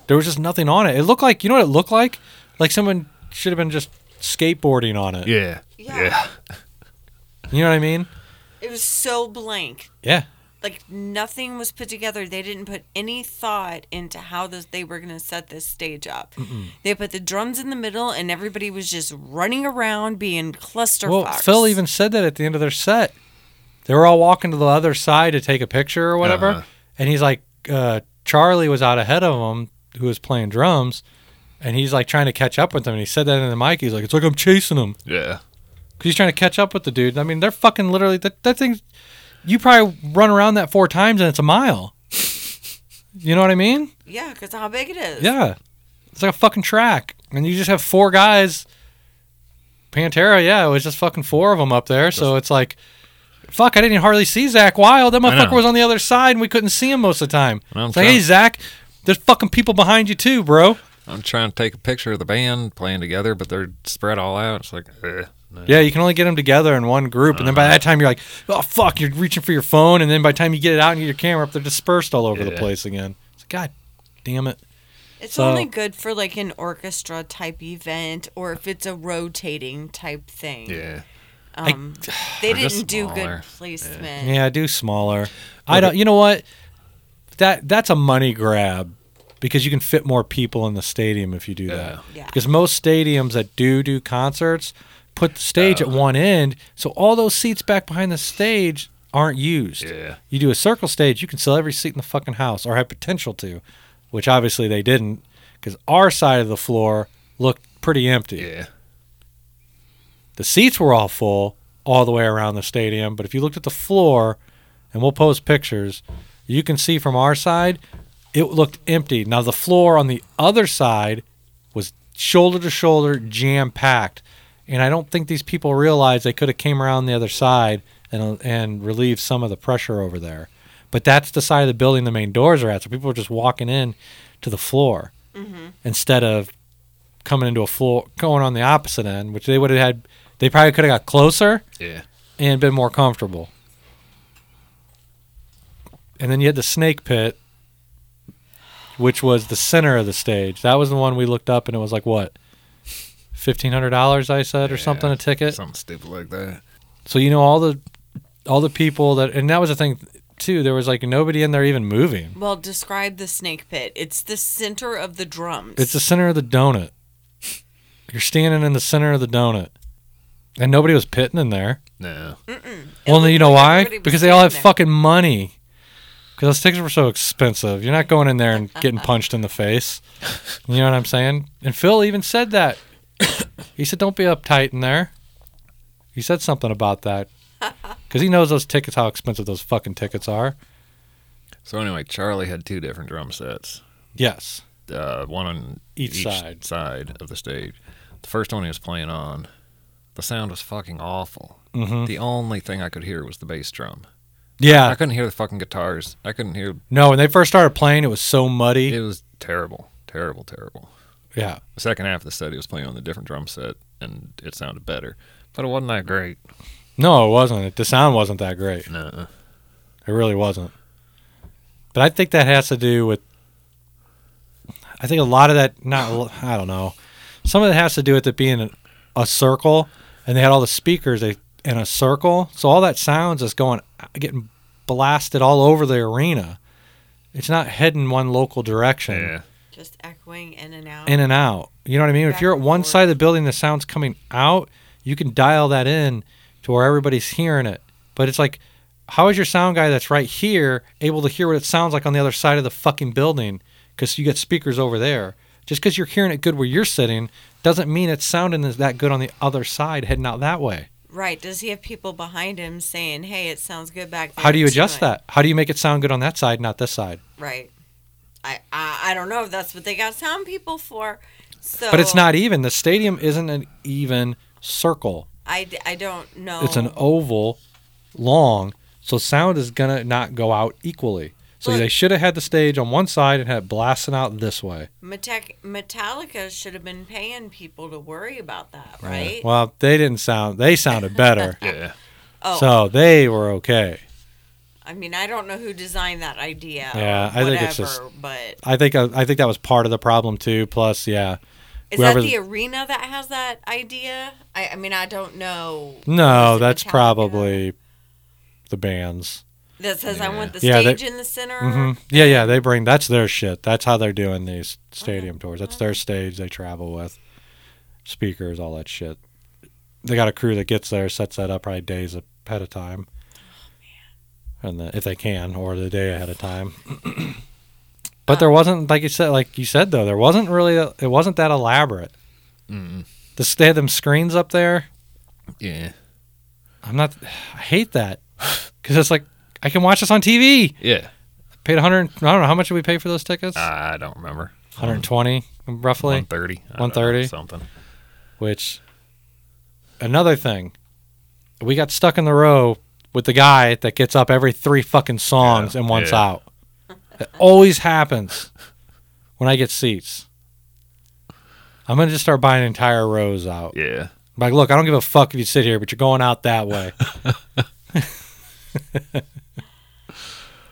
there was just nothing on it. It looked like you know what it looked like? Like someone should have been just skateboarding on it. Yeah. Yeah. Yeah. You know what I mean? It was so blank. Yeah. Like nothing was put together. They didn't put any thought into how this, they were going to set this stage up. They put the drums in the middle, and everybody was just running around being cluster Well, Phil even said that at the end of their set. They were all walking to the other side to take a picture or whatever, Uh-huh. and he's like, uh, Charlie was out ahead of him, who was playing drums, and he's like trying to catch up with them. And he said that in the mic. He's like, "It's like I'm chasing him Yeah. because he's trying to catch up with the dude." I mean, they're fucking literally that that thing. You probably run around that four times and it's a mile. You know what I mean? Yeah, because how big it is. Yeah. It's like a fucking track. And you just have four guys. Pantera, yeah, it was just fucking four of them up there. So it's like, fuck, I didn't hardly see Zakk Wylde. That I motherfucker know. was on the other side and we couldn't see him most of the time. I'm It's like, hey, Zach, there's fucking people behind you too, bro. I'm trying to take a picture of the band playing together, but they're spread all out. It's like, eh, no. Yeah, you can only get them together in one group. And then by that time, you're like, oh, fuck, you're reaching for your phone. And then by the time you get it out and get your camera up, they're dispersed all over the place again. It's like, God damn it. It's So- only good for like an orchestra type event or if it's a rotating type thing. Yeah. Um, they didn't do good smaller. placement. Yeah, do smaller. I don't. You know what? That that's a money grab because you can fit more people in the stadium if you do that. Yeah. Yeah. Because most stadiums that do do concerts put the stage at one end, so all those seats back behind the stage aren't used. Yeah. You do a circle stage, you can sell every seat in the fucking house, or have potential to, which obviously they didn't, because our side of the floor looked pretty empty. Yeah. The seats were all full all the way around the stadium, but if you looked at the floor, and we'll post pictures, you can see from our side, it looked empty. Now the floor on the other side was shoulder to shoulder, jam packed, and I don't think these people realized they could have came around the other side and and relieved some of the pressure over there. But that's the side of the building the main doors are at, so people were just walking in to the floor mm-hmm. instead of coming into a floor going on the opposite end, which they would have had. They probably could have got closer Yeah. and been more comfortable. and then you had the snake pit, which was the center of the stage. That was the one we looked up, and it was like what, fifteen hundred dollars? I said, or something, a ticket. Something stupid like that. So you know all the all the people that, and that was the thing too. There was like nobody in there even moving. Well, describe the snake pit. It's the center of the drums. It's the center of the donut. You're standing in the center of the donut, and nobody was pitting in there. No. Well, you know like why? Because they all have there. fucking money. Because those tickets were so expensive. You're not going in there and getting punched in the face. You know what I'm saying? And Phil even said that. He said, "Don't be uptight in there." He said something about that because he knows those tickets, how expensive those fucking tickets are. So anyway, Charlie had two different drum sets. Yes. Uh, one on Each side. side of the stage. The first one he was playing on, the sound was fucking awful. hmm The only thing I could hear was the bass drum. Yeah, I Yeah. couldn't hear the fucking guitars. I couldn't hear. No, when they first started playing, it was so muddy. It was terrible, terrible, terrible. Yeah. The second half of the he was playing on the different drum set, and it sounded better, but it wasn't that great. No, it wasn't. The sound wasn't that great. No. It really wasn't. But I think that has to do with. I think a lot of that, not I don't know, some of it has to do with it being a, a circle, and they had all the speakers they, in a circle, so all that sounds is going getting blasted all over the arena. It's not heading one local direction, Yeah. Just echoing in and out. in and out. You know what I mean? if you're at one forth. side of the building, the sound's coming out. You can dial that in to where everybody's hearing it. But it's like, how is your sound guy that's right here able to hear what it sounds like on the other side of the fucking building? Because you got speakers over there. Just because you're hearing it good where you're sitting doesn't mean it's sounding that good on the other side heading out that way. right. Does he have people behind him saying, hey, it sounds good back there? How do you adjust that? How do you make it sound good on that side, not this side? Right. I, I I don't know if that's what they got sound people for. So But it's not even. The stadium isn't an even circle. I, I don't know. It's an oval, long, so sound is gonna not go out equally. So Look. they should have had the stage on one side and had it blasting out this way. Metallica should have been paying people to worry about that, right? Well, they didn't sound. They sounded better, Yeah. oh, so they were okay. I mean, I don't know who designed that idea. Yeah, or I think it's just- But I think I think that was part of the problem too. Plus, yeah, is that the arena that has that idea? I, I mean, I don't know. no, that's probably the bands. that says I want the Yeah, they- stage in the center. hmm Yeah, yeah, they bring that's their shit. That's how they're doing these stadium tours. That's their stage they travel with, speakers, all that shit. They got a crew that gets there, sets that up probably days ahead of time, and the, if they can, or the day ahead of time. but there wasn't, like you said, like you said though, there wasn't really, a, it wasn't that elaborate. Mm. The they had them screens up there. Yeah. I'm not. I hate that because it's like I can watch this on TV. Yeah. Paid 100. I don't know how much did we pay for those tickets. I don't remember. 120 roughly. 130. I don't know, 130? Something. Which another thing, we got stuck in the row with the guy that gets up every three fucking songs Yeah, and wants yeah. out. It always happens when I get seats. I'm gonna just start buying entire rows out. Yeah. Like, look, I don't give a fuck if you sit here, but you're going out that way.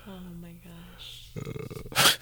Oh my gosh.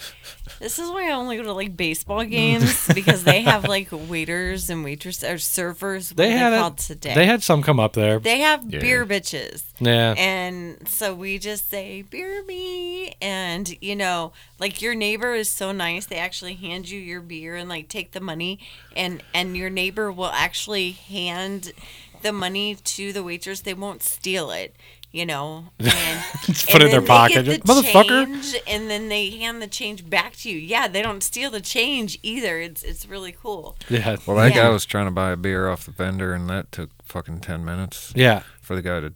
This is why I only go to like baseball games because they have like waiters and waitresses or servers. They are had they it- called today. They had some come up there. They have Yeah. beer bitches. Yeah. And so we just say, beer me. And, you know, like your neighbor is so nice. They actually hand you your beer and like take the money. And, and your neighbor will actually hand the money to the waitress. They won't steal it, you know. And, Just put it in their pocket. the Motherfucker. change, and then they hand the change back to you. Yeah, they don't steal the change either. It's, it's really cool. Yeah. Well, that Yeah. guy was trying to buy a beer off the vendor, and that took fucking 10 minutes Yeah. for the guy to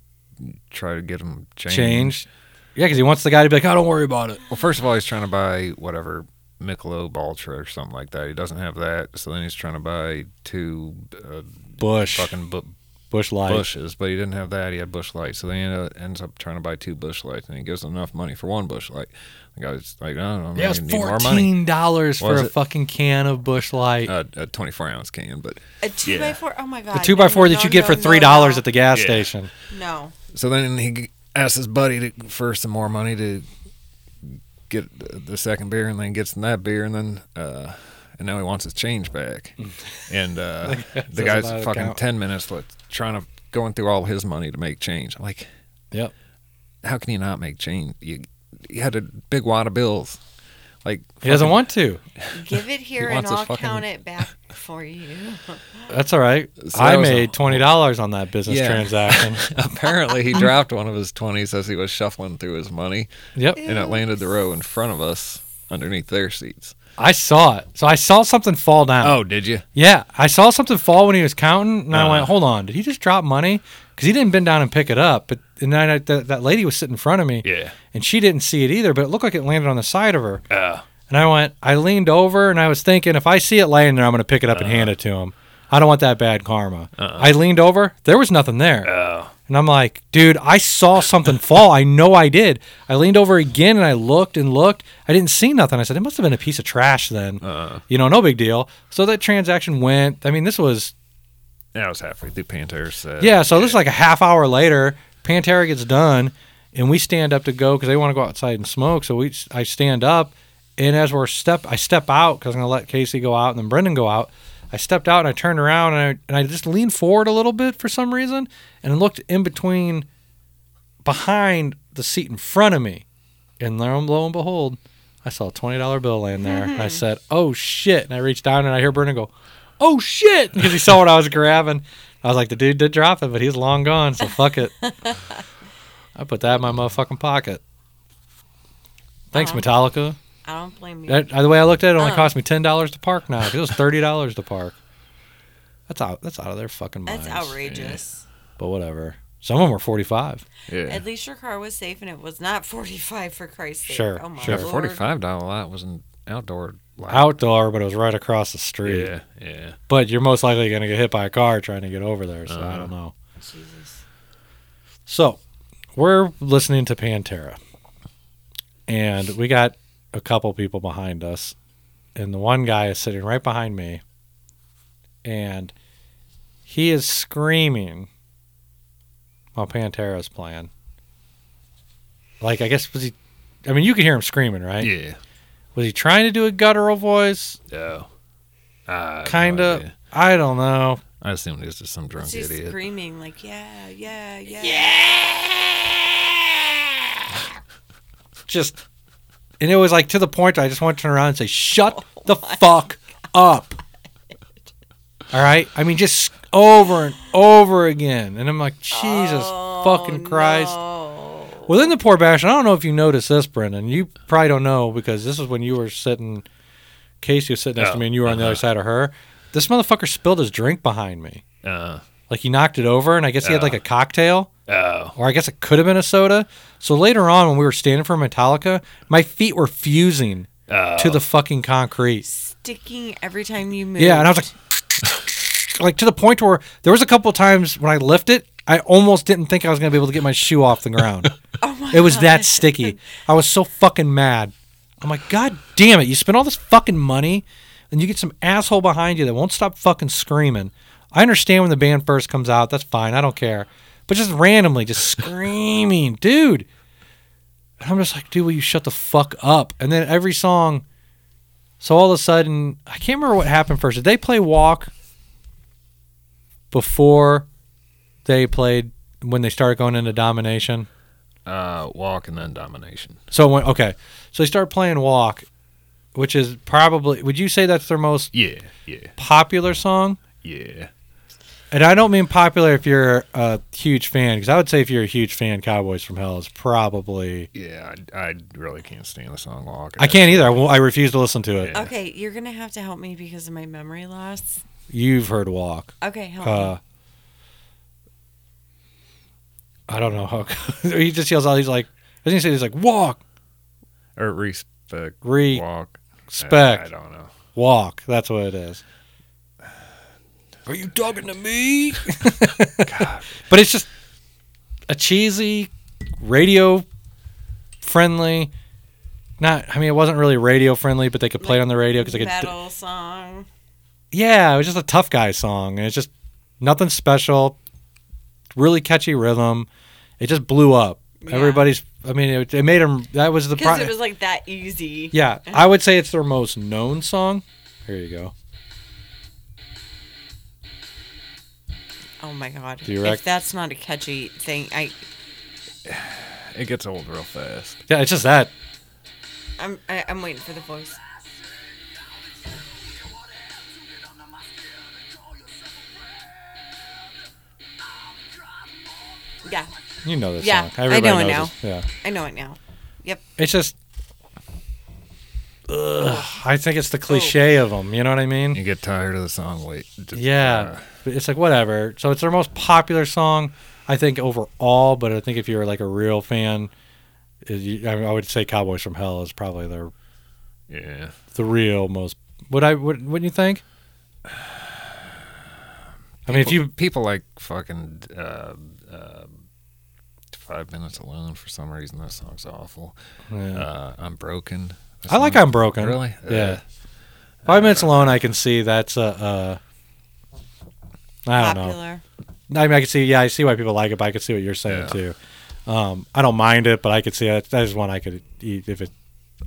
try to get him changed. Change. Yeah, because he wants the guy to be like, oh, don't worry about it. Well, first of all, he's trying to buy whatever Michelob Ultra or something like that. He doesn't have that, so then he's trying to buy two uh, Busch. fucking bu- Busch Light. Busches, but he didn't have that. He had Busch Lights, so then he end- ends up trying to buy two Busch Lights, and he gives enough money for one Busch Light. The guy's like, no, no, Yeah, it was I need more money. fourteen dollars for Was a it? fucking can of Busch Light. Uh, a 24 ounce can, but A two Yeah. by four. Oh my god. the two by four no, that you no, get for three dollars no. at the gas Yeah. station. No. so then he g- asked his buddy to, for some more money to get the- the second beer, and then gets in that beer, and then uh, and now he wants his change back. And uh, the doesn't guy's know how to fucking count. ten minutes with trying to going through all his money to make change. I'm like, Yep. how can you not make change? You you had a big wad of bills. Like He doesn't fucking- want to. Give it here He and wants his I'll fucking- count it back for you. That's all right. So I that was a- made twenty dollars on that business Yeah. transaction. Apparently, he dropped one of his twenties as he was shuffling through his money, yep. and it landed the row in front of us underneath their seats. I saw it. So I saw something fall down. Oh, did you? Yeah, I saw something fall when he was counting, and I Uh-huh. went, "Hold on, did he just drop money?" Because he didn't bend down and pick it up. But and then I, that, that lady was sitting in front of me, Yeah. and she didn't see it either. But it looked like it landed on the side of her. Oh. And I went, I leaned over, and I was thinking, if I see it laying there, I'm going to pick it up and hand it to him. I don't want that bad karma. I leaned over, there was nothing there. Oh. And I'm like, dude, I saw something fall. I know I did. I leaned over again and I looked and looked. I didn't see nothing. I said, it must have been a piece of trash then. Uh. You know, no big deal. So that transaction went. I mean, this was, Yeah, I was halfway through Pantera set. yeah, so this is like a half hour later. Pantera gets done and we stand up to go because they want to go outside and smoke. So we, I stand up and as we're step, I step out because I'm going to let Casey go out and then Brendan go out. I stepped out and I turned around and I, and I just leaned forward a little bit for some reason and looked in between behind the seat in front of me. And lo lo and behold, I saw a $20 bill laying there. and I mm-hmm. said, oh shit. And I reached down and I hear Brendan go, oh shit. Because he saw what I was grabbing. I was like, the dude did drop it, but he's long gone. So fuck it. I put that in my motherfucking pocket. Thanks. Metallica. I don't blame you. That, the way I looked at it, it only Uh. cost me ten dollars to park now. 'cause It was thirty dollars to park. That's out. That's out of their fucking minds. That's outrageous. But whatever. Some of them were forty-five. Yeah. At least your car was safe and it was not 45 for Christ's sake. Sure, Oh my sure. Lord. forty-five dollar lot was an outdoor lot. Outdoor, but it was right across the street. Yeah, yeah. But you're most likely going to get hit by a car trying to get over there. So I Uh-huh. don't know. Jesus. So we're listening to Pantera, and we got a couple people behind us, and the one guy is sitting right behind me, and he is screaming while Pantera's playing. Like I guess was he? I mean, you can hear him screaming, right? Yeah. Was he trying to do a guttural voice? No. I have no Kind of. idea. I don't know. I assume he was just some drunk She's idiot. screaming like, "Yeah, yeah, yeah, yeah. just and it was like to the point I just want to turn around and say, "Shut the fuck up." All right? I mean just over and over again. And I'm like, "Jesus fucking Christ." Oh, Well, then the poor bastard, I don't know if you noticed this, Brendan. You probably don't know because this is when you were sitting Casey was sitting next to Oh, me and you were on the uh-huh. other side of her. This motherfucker spilled his drink behind me. Uh, Like he knocked it over and I guess he had like a oh. cocktail. oh. or I guess it could have been a soda. So later on, when we were standing for Metallica, my feet were fusing Oh. to the oh. fucking concrete. Sticking every time you move. Yeah, and I was like, like to the point where there was a couple of times when I lifted, I almost didn't think I was gonna be able to get my shoe off the ground. Oh my it was that sticky. I was so fucking mad. I'm like, God damn it! You spend all this fucking money, and you get some asshole behind you that won't stop fucking screaming. I understand when the band first comes out, that's fine. I don't care. But just randomly, just screaming, dude. And I'm just like, dude, will you shut the fuck up? And then every song. So all of a sudden, I can't remember what happened first. Did they play Walk before they played when they started going into Domination? Uh, walk and then domination. So when okay, so they start playing Walk, which is probably would you say that's their most Yeah, yeah, popular song? yeah. And I don't mean popular if you're a huge fan, because I would say if you're a huge fan, Cowboys from Hell is probably. Yeah, I, I really can't stand the song Walk. I can't either. I, won't- I refuse to listen to it. Yeah. Okay, you're gonna have to help me because of my memory loss. You've heard Walk. Okay, help Uh, me. I don't know how. he just yells out. He's like, doesn't he say he's like walk, Or respect. Re- Walk. spec, I, I don't know. walk. That's what it is. Are you talking to me? but it's just a cheesy, radio friendly. Not, I mean, it wasn't really radio friendly, but they could play it on the radio because they could. Battle song. Yeah, it was just a tough guy song, and it's just nothing special. Really catchy rhythm. It just blew up. Everybody's. I mean, it, it made them. That was the. because Pro- it was like that easy. yeah, I would say it's their most known song. Here you go. Oh my god! Do you rec- if that's not a catchy thing, I It gets old real fast. Yeah, it's just that. I'm I, I'm waiting for the voice. Yeah, You know this Yeah, song. I know it now. this. Yeah. I know it now. Yep. It's just. Ugh, I think it's the oh. cliche of them. You know what I mean? You get tired of the song. Wait. just- Yeah, but it's like whatever. So it's their most popular song, I think overall. But I think if you're like a real fan, you- I, mean, I would say "Cowboys from Hell" is probably their yeah. the real most. Would I? Would, wouldn't you think? I mean, if you people like fucking uh, uh, five minutes alone for some reason, that song's awful. Yeah. Uh, I'm broken. I like "I'm Broken." Really? Yeah. Uh, Five minutes alone, I can see that's a. I don't know. I mean, I can see. Yeah, I see why people like it, but I can see what you're saying Yeah. too. Um, I don't mind it, but I could see it. That is one I could eat if it.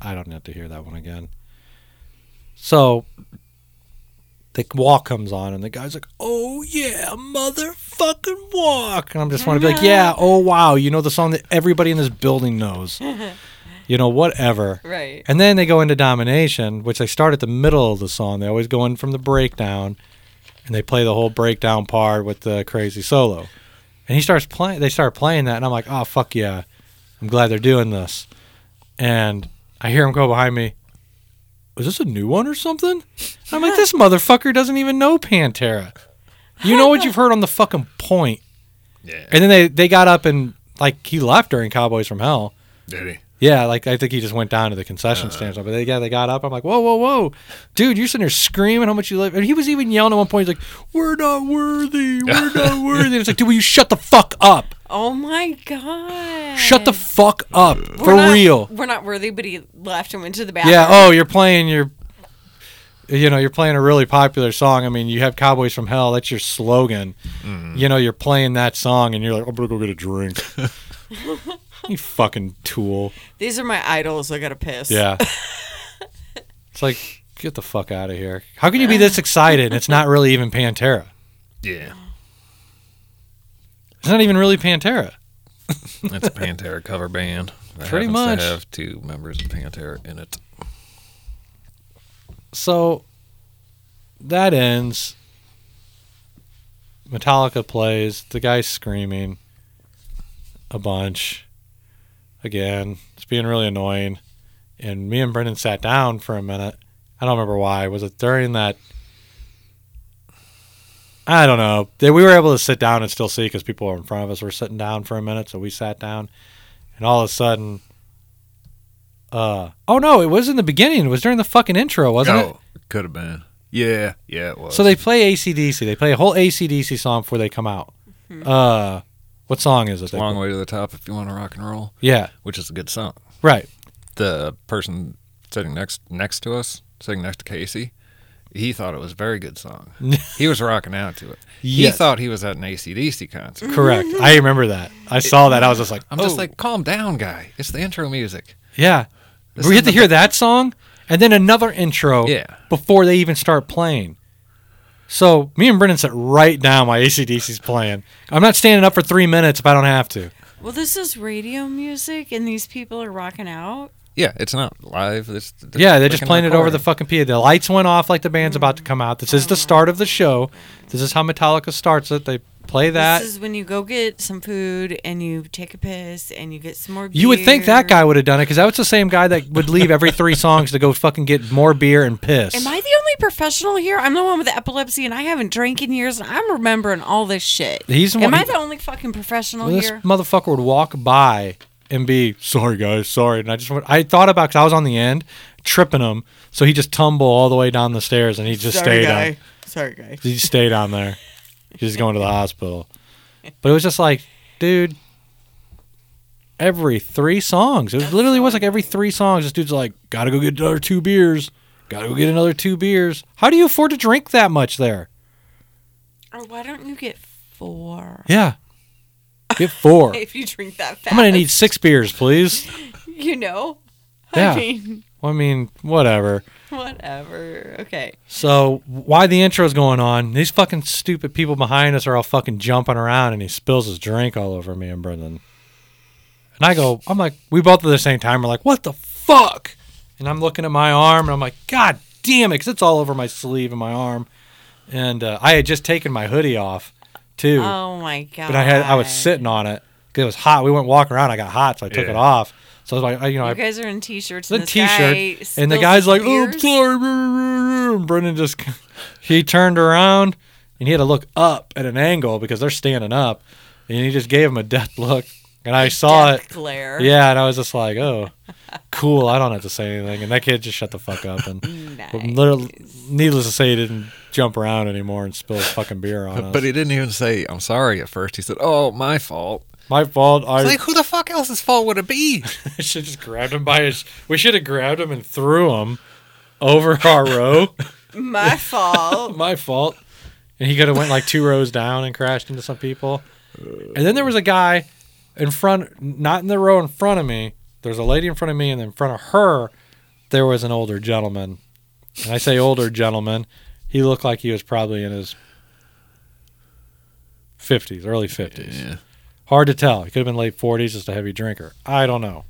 I don't have to hear that one again. So the walk comes on, and the guy's like, "Oh yeah, motherfucking walk," and I'm just want to be like, "Yeah, oh wow, you know the song that everybody in this building knows." you know, whatever. Right. And then they go into domination, which they start at the middle of the song. They always go in from the breakdown, and they play the whole breakdown part with the crazy solo. And he starts playing. They start playing that, and I'm like, oh fuck yeah, I'm glad they're doing this. And I hear him go behind me. Was this a new one or something? I'm like, this motherfucker doesn't even know Pantera. You know what you've heard on the fucking point. Yeah. And then they they got up and like he left during Cowboys from Hell. Did he? Yeah, like I think he just went down to the concession uh-huh. stand. But they got they got up. I'm like, whoa, whoa, whoa, dude, you're sitting there screaming how much you love. And he was even yelling at one point. He's like, "We're not worthy. We're not worthy." And it's like, dude, will you shut the fuck up? Oh my god. Shut the fuck up for We're not- real. We're not worthy, but he left and went to the bathroom. Yeah. Oh, you're playing your. You know, you're playing a really popular song. I mean, you have "Cowboys from Hell." That's your slogan. Mm-hmm. You know, you're playing that song, and you're like, "I'm gonna go get a drink." you fucking tool. These are my idols. I gotta piss. Yeah. it's like, get the fuck out of here. How can you be this excited and it's not really even Pantera? Yeah. It's not even really Pantera. It's a Pantera cover band. that Pretty much. To have two members of Pantera in it. So that ends. Metallica plays. The guy's screaming a bunch. Again, it's being really annoying. And me and Brendan sat down for a minute. I don't remember why. Was it during that? I don't know. They- We were able to sit down and still see because people were in front of us were sitting down for a minute. So we sat down, and all of a sudden, uh, oh no, it was in the beginning. It was during the fucking intro, wasn't it? oh, could have been. Yeah, yeah, it was. So they play ACDC. They play a whole ACDC song before they come out. Uh, what song is it? It's long way to the top if you want to rock and roll, Yeah, which is a good song. right. The person sitting next next to us, sitting next to Casey, he thought it was a very good song. he was rocking out to it. He thought he was at an ACDC concert. Correct. I remember that. I saw that. I was just like, I'm just oh. like, calm down, guy. It's the intro music. yeah. This we is get to the- hear that song and then another intro Yeah. before they even start playing. So me and Brendan sit right down while ACDC's playing. I'm not standing up for three minutes if I don't have to. Well, this is radio music, and these people are rocking out. Yeah, it's not live. It's, it's Yeah, they're just playing it over the fucking PA. The lights went off like the band's about to come out. This is the oh, start of the show. This is how Metallica starts it. They play that. This is when you go get some food and you take a piss and you get some more. Beer. You would think that guy would have done it because that was the same guy that would leave every three songs to go fucking get more beer and piss. Am I the only professional here? I'm the one with the epilepsy, and I haven't drank in years, and I'm remembering all this shit. He's the Am one- I the only fucking professional Well, this here? motherfucker would walk by and be sorry, guys, sorry, and I just went, I thought about because I was on the end tripping him, so he just tumble all the way down the stairs and he just stayed on. Sorry, guy. He stayed on there. He's going to the hospital, but it was just like, dude. Every three songs, it was literally was like every three songs. This dude's like, "Gotta go get another two beers. Gotta go get another two beers." How do you afford to drink that much there? Or why don't you get four? Yeah. Get four. if you drink that fast. I'm gonna need six beers, please. You know. Yeah. I mean, I mean, whatever. whatever. Okay. So why the intro's going on? These fucking stupid people behind us are all fucking jumping around, and he spills his drink all over me and Brendan. And I go, I'm like, we both at the same time We're like, what the fuck? And I'm looking at my arm, and I'm like, God damn it, because it's all over my sleeve and my arm. And uh, I had just taken my hoodie off too, Oh my god. but I had I was sitting on it because it was hot. We went walking around. I got hot, so I took Yeah. it off. So I was like, I, you know, You I guys are in t-shirts. the and t-shirt, and the guy's like, "Oh, sorry." And Brendan just he turned around and he had to look up at an angle because they're standing up, and he just gave him a death look, and I saw Death it. glare. Yeah, and I was just like, "Oh, cool." I don't have to say anything, and that kid just shut the fuck up. And Nice. literally, needless to say, he didn't jump around anymore and spill his fucking beer on us. But he didn't even say I'm sorry at first. He said, "Oh, my fault." My fault. I, It's like, who the fuck else's fault would it be? I should just grabbed him by his. We should have grabbed him and threw him over our row. My fault. my fault. And he could have went like two rows down and crashed into some people. And then there was a guy in front, not in the row in front of me. There's a lady in front of me, and in front of her, there was an older gentleman. And I say older gentleman, he looked like he was probably in his 50s, early 50s. Yeah. Hard to tell. He could have been late 40s, just a heavy drinker. I don't know.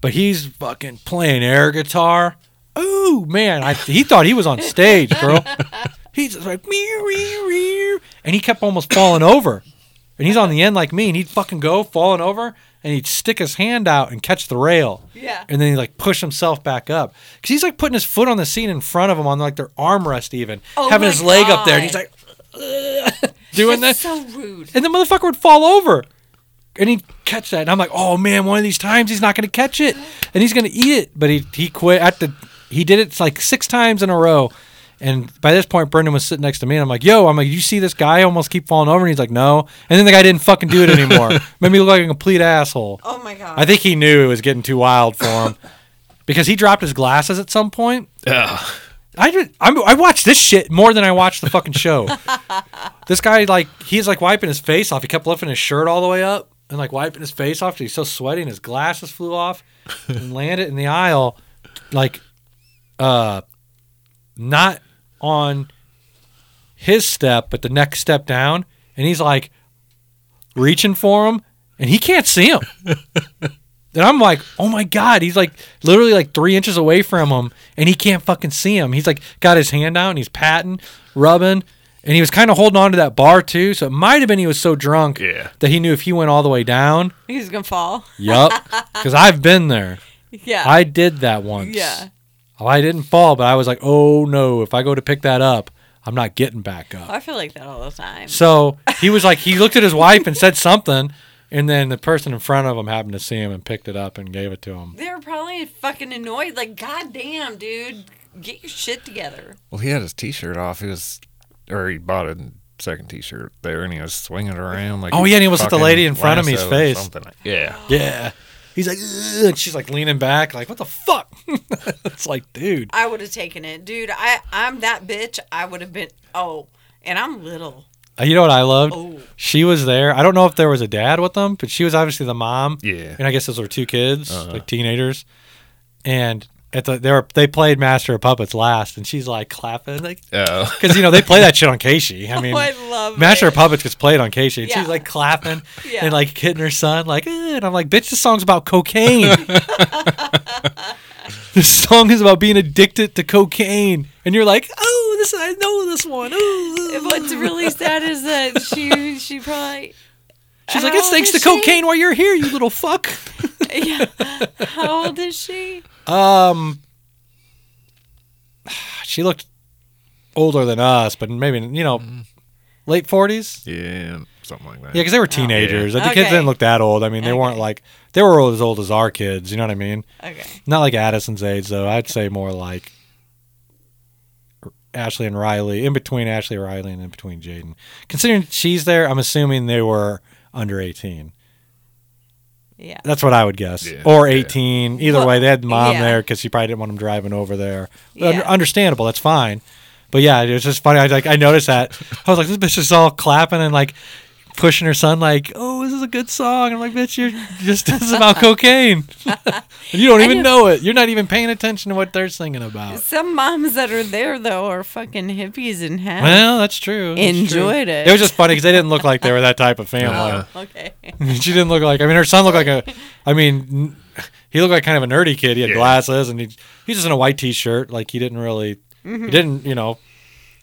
But he's fucking playing air guitar. Ooh, man. I, he thought he was on stage, bro. He's just like, meow, meow, meow. and he kept almost falling over. And he's on the end like me, and he'd fucking go falling over, and he'd stick his hand out and catch the rail. Yeah. And then he'd like push himself back up. Because he's like putting his foot on the seat in front of him on like their armrest, even. Oh having his leg up there, and he's like, doing that? so rude. and the motherfucker would fall over. And he'd catch that. And i'm like oh man one of these times he's not going to catch it. And he's going to eat it. But he, he quit at the he did it like six times in a row. And by this point brendan was sitting next to me. And i'm like yo i'm like you see this guy almost keep falling over? And he's like no. And then the guy didn't fucking do it anymore. Made me look like a complete asshole. Oh my god. i think he knew it was getting too wild for him. Because he dropped his glasses at some point. Yeah. I just, I'm, I watched this shit more than I watched the fucking show. this guy like he's like wiping his face off. He kept lifting his shirt all the way up and like wiping his face off. He's so sweaty and his glasses flew off and landed in the aisle, like, uh, not on his step, but the next step down. And he's like reaching for him, and he can't see him. And I'm like, oh my god, he's like literally like three inches away from him, and he can't fucking see him. He's like got his hand out and he's patting, rubbing, and he was kind of holding on to that bar too. So it might have been he was so drunk Yeah. that he knew if he went all the way down, He's gonna fall. yup, because I've been there. Yeah. I did that once. yeah. Oh, I didn't fall, but I was like, oh no, if I go to pick that up, I'm not getting back up. I feel like that all the time. So he was like, he looked at his wife and said something, and then the person in front of him happened to see him and picked it up and gave it to him. They were probably fucking annoyed. Like, God damn, dude, get your shit together. Well, he had his T-shirt off. He was, or he bought a second T-shirt there, and he was swinging it around like. Oh, yeah, and he was at the lady in front of me's face. something. Yeah. Yeah. He's like, "Ugh," and she's like leaning back, like, what the fuck? it's like, dude. I would have taken it, dude. I I'm that bitch. I would have been. Oh, and I'm little. Uh, You know what I loved? Oh. She was there. I don't know if there was a dad with them, but she was obviously the mom. Yeah. And I guess those were two kids, Uh-huh. like teenagers. And at the, they were they played Master of Puppets last, and she's like clapping, like, Oh. because you know they play that shit on KSHE. I mean, oh, I love Master it. of Puppets gets played on KSHE, and Yeah. she's like clapping Yeah. and like hitting her son, like, eh, and I'm like, bitch, this song's about cocaine. this song is about being addicted to cocaine, and you're like, oh, this I know this one. Ooh. What's really sad is that she she probably. She's like, it's thanks to she? cocaine while you're here, you little fuck. Yeah. How old is she? Um, she looked older than us, but maybe you know, late forties. Yeah, something like that. Yeah, because they were teenagers. The kids didn't look that old. I mean, they weren't like they were all as old as our kids. You know what I mean? Okay. Not like Addison's age though. I'd say more like Ashley and Riley, in between Ashley and Riley and in between Jaden. Considering she's there, I'm assuming they were under 18. Yeah. That's what I would guess. Yeah, or yeah. 18. Either Well, way, they had mom yeah. there because she probably didn't want them driving over there. Yeah. understandable. That's fine. But yeah, it was just funny. I like I noticed that. I was like, this bitch is all clapping and like pushing her son like, "Oh, this is a good song." I'm like, "Bitch, you're just this is about cocaine, you don't even know it. You're not even paying attention to what they're singing about." Some moms that are there though are fucking hippies and have. Well, that's true. that's true. Enjoyed it. It was just funny because they didn't look like they were that type of family. okay. she didn't look like. I mean, her son looked like a. I mean, he looked like kind of a nerdy kid. He had Yeah. glasses and he he's just in a white t-shirt. Like he didn't really. Mm-hmm. He didn't. You know,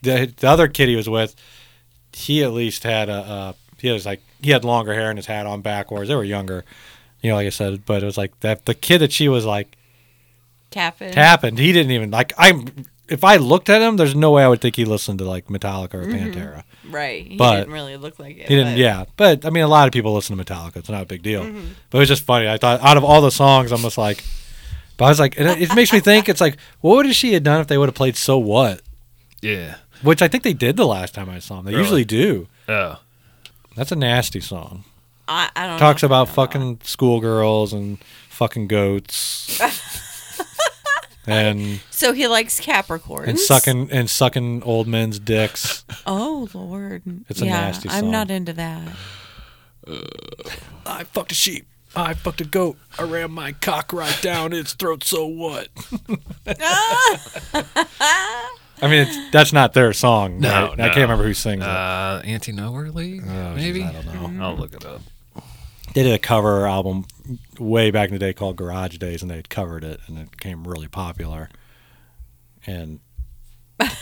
the the other kid he was with, he at least had a. a he was like he had longer hair and his hat on backwards. They were younger, you know, like I said. But it was like that. The kid that she was like Tapping. tapping, he didn't even like. I'm. if I looked at him, there's no way I would think he listened to like Metallica or Mm-hmm. Pantera. Right. He But- didn't really look like it. He didn't, but- yeah. But I mean, a lot of people listen to Metallica. It's not a big deal. Mm-hmm. But it was just funny. I thought out of all the songs, I'm just like, but I was like, and it, it makes me think. It's like, what would she have done if they would have played "So What," Yeah. which I think they did the last time I saw them. They Really? usually do. Oh. That's a nasty song. I, I don't Talks know about know that. fucking schoolgirls and fucking goats. and So he likes Capricorns. and sucking and sucking old men's dicks. Oh Lord. It's a yeah, nasty I'm not into that. I fucked a sheep. I fucked a goat. I ran my cock right down its throat. So what? I mean, it's, that's not their song. No, right? I can't remember who sings it. Uh, Anti Nowhere League? Oh, maybe? geez, I don't know. I'll look it up. They did a cover album way back in the day called Garage Days, and they had covered it, and it became really popular. And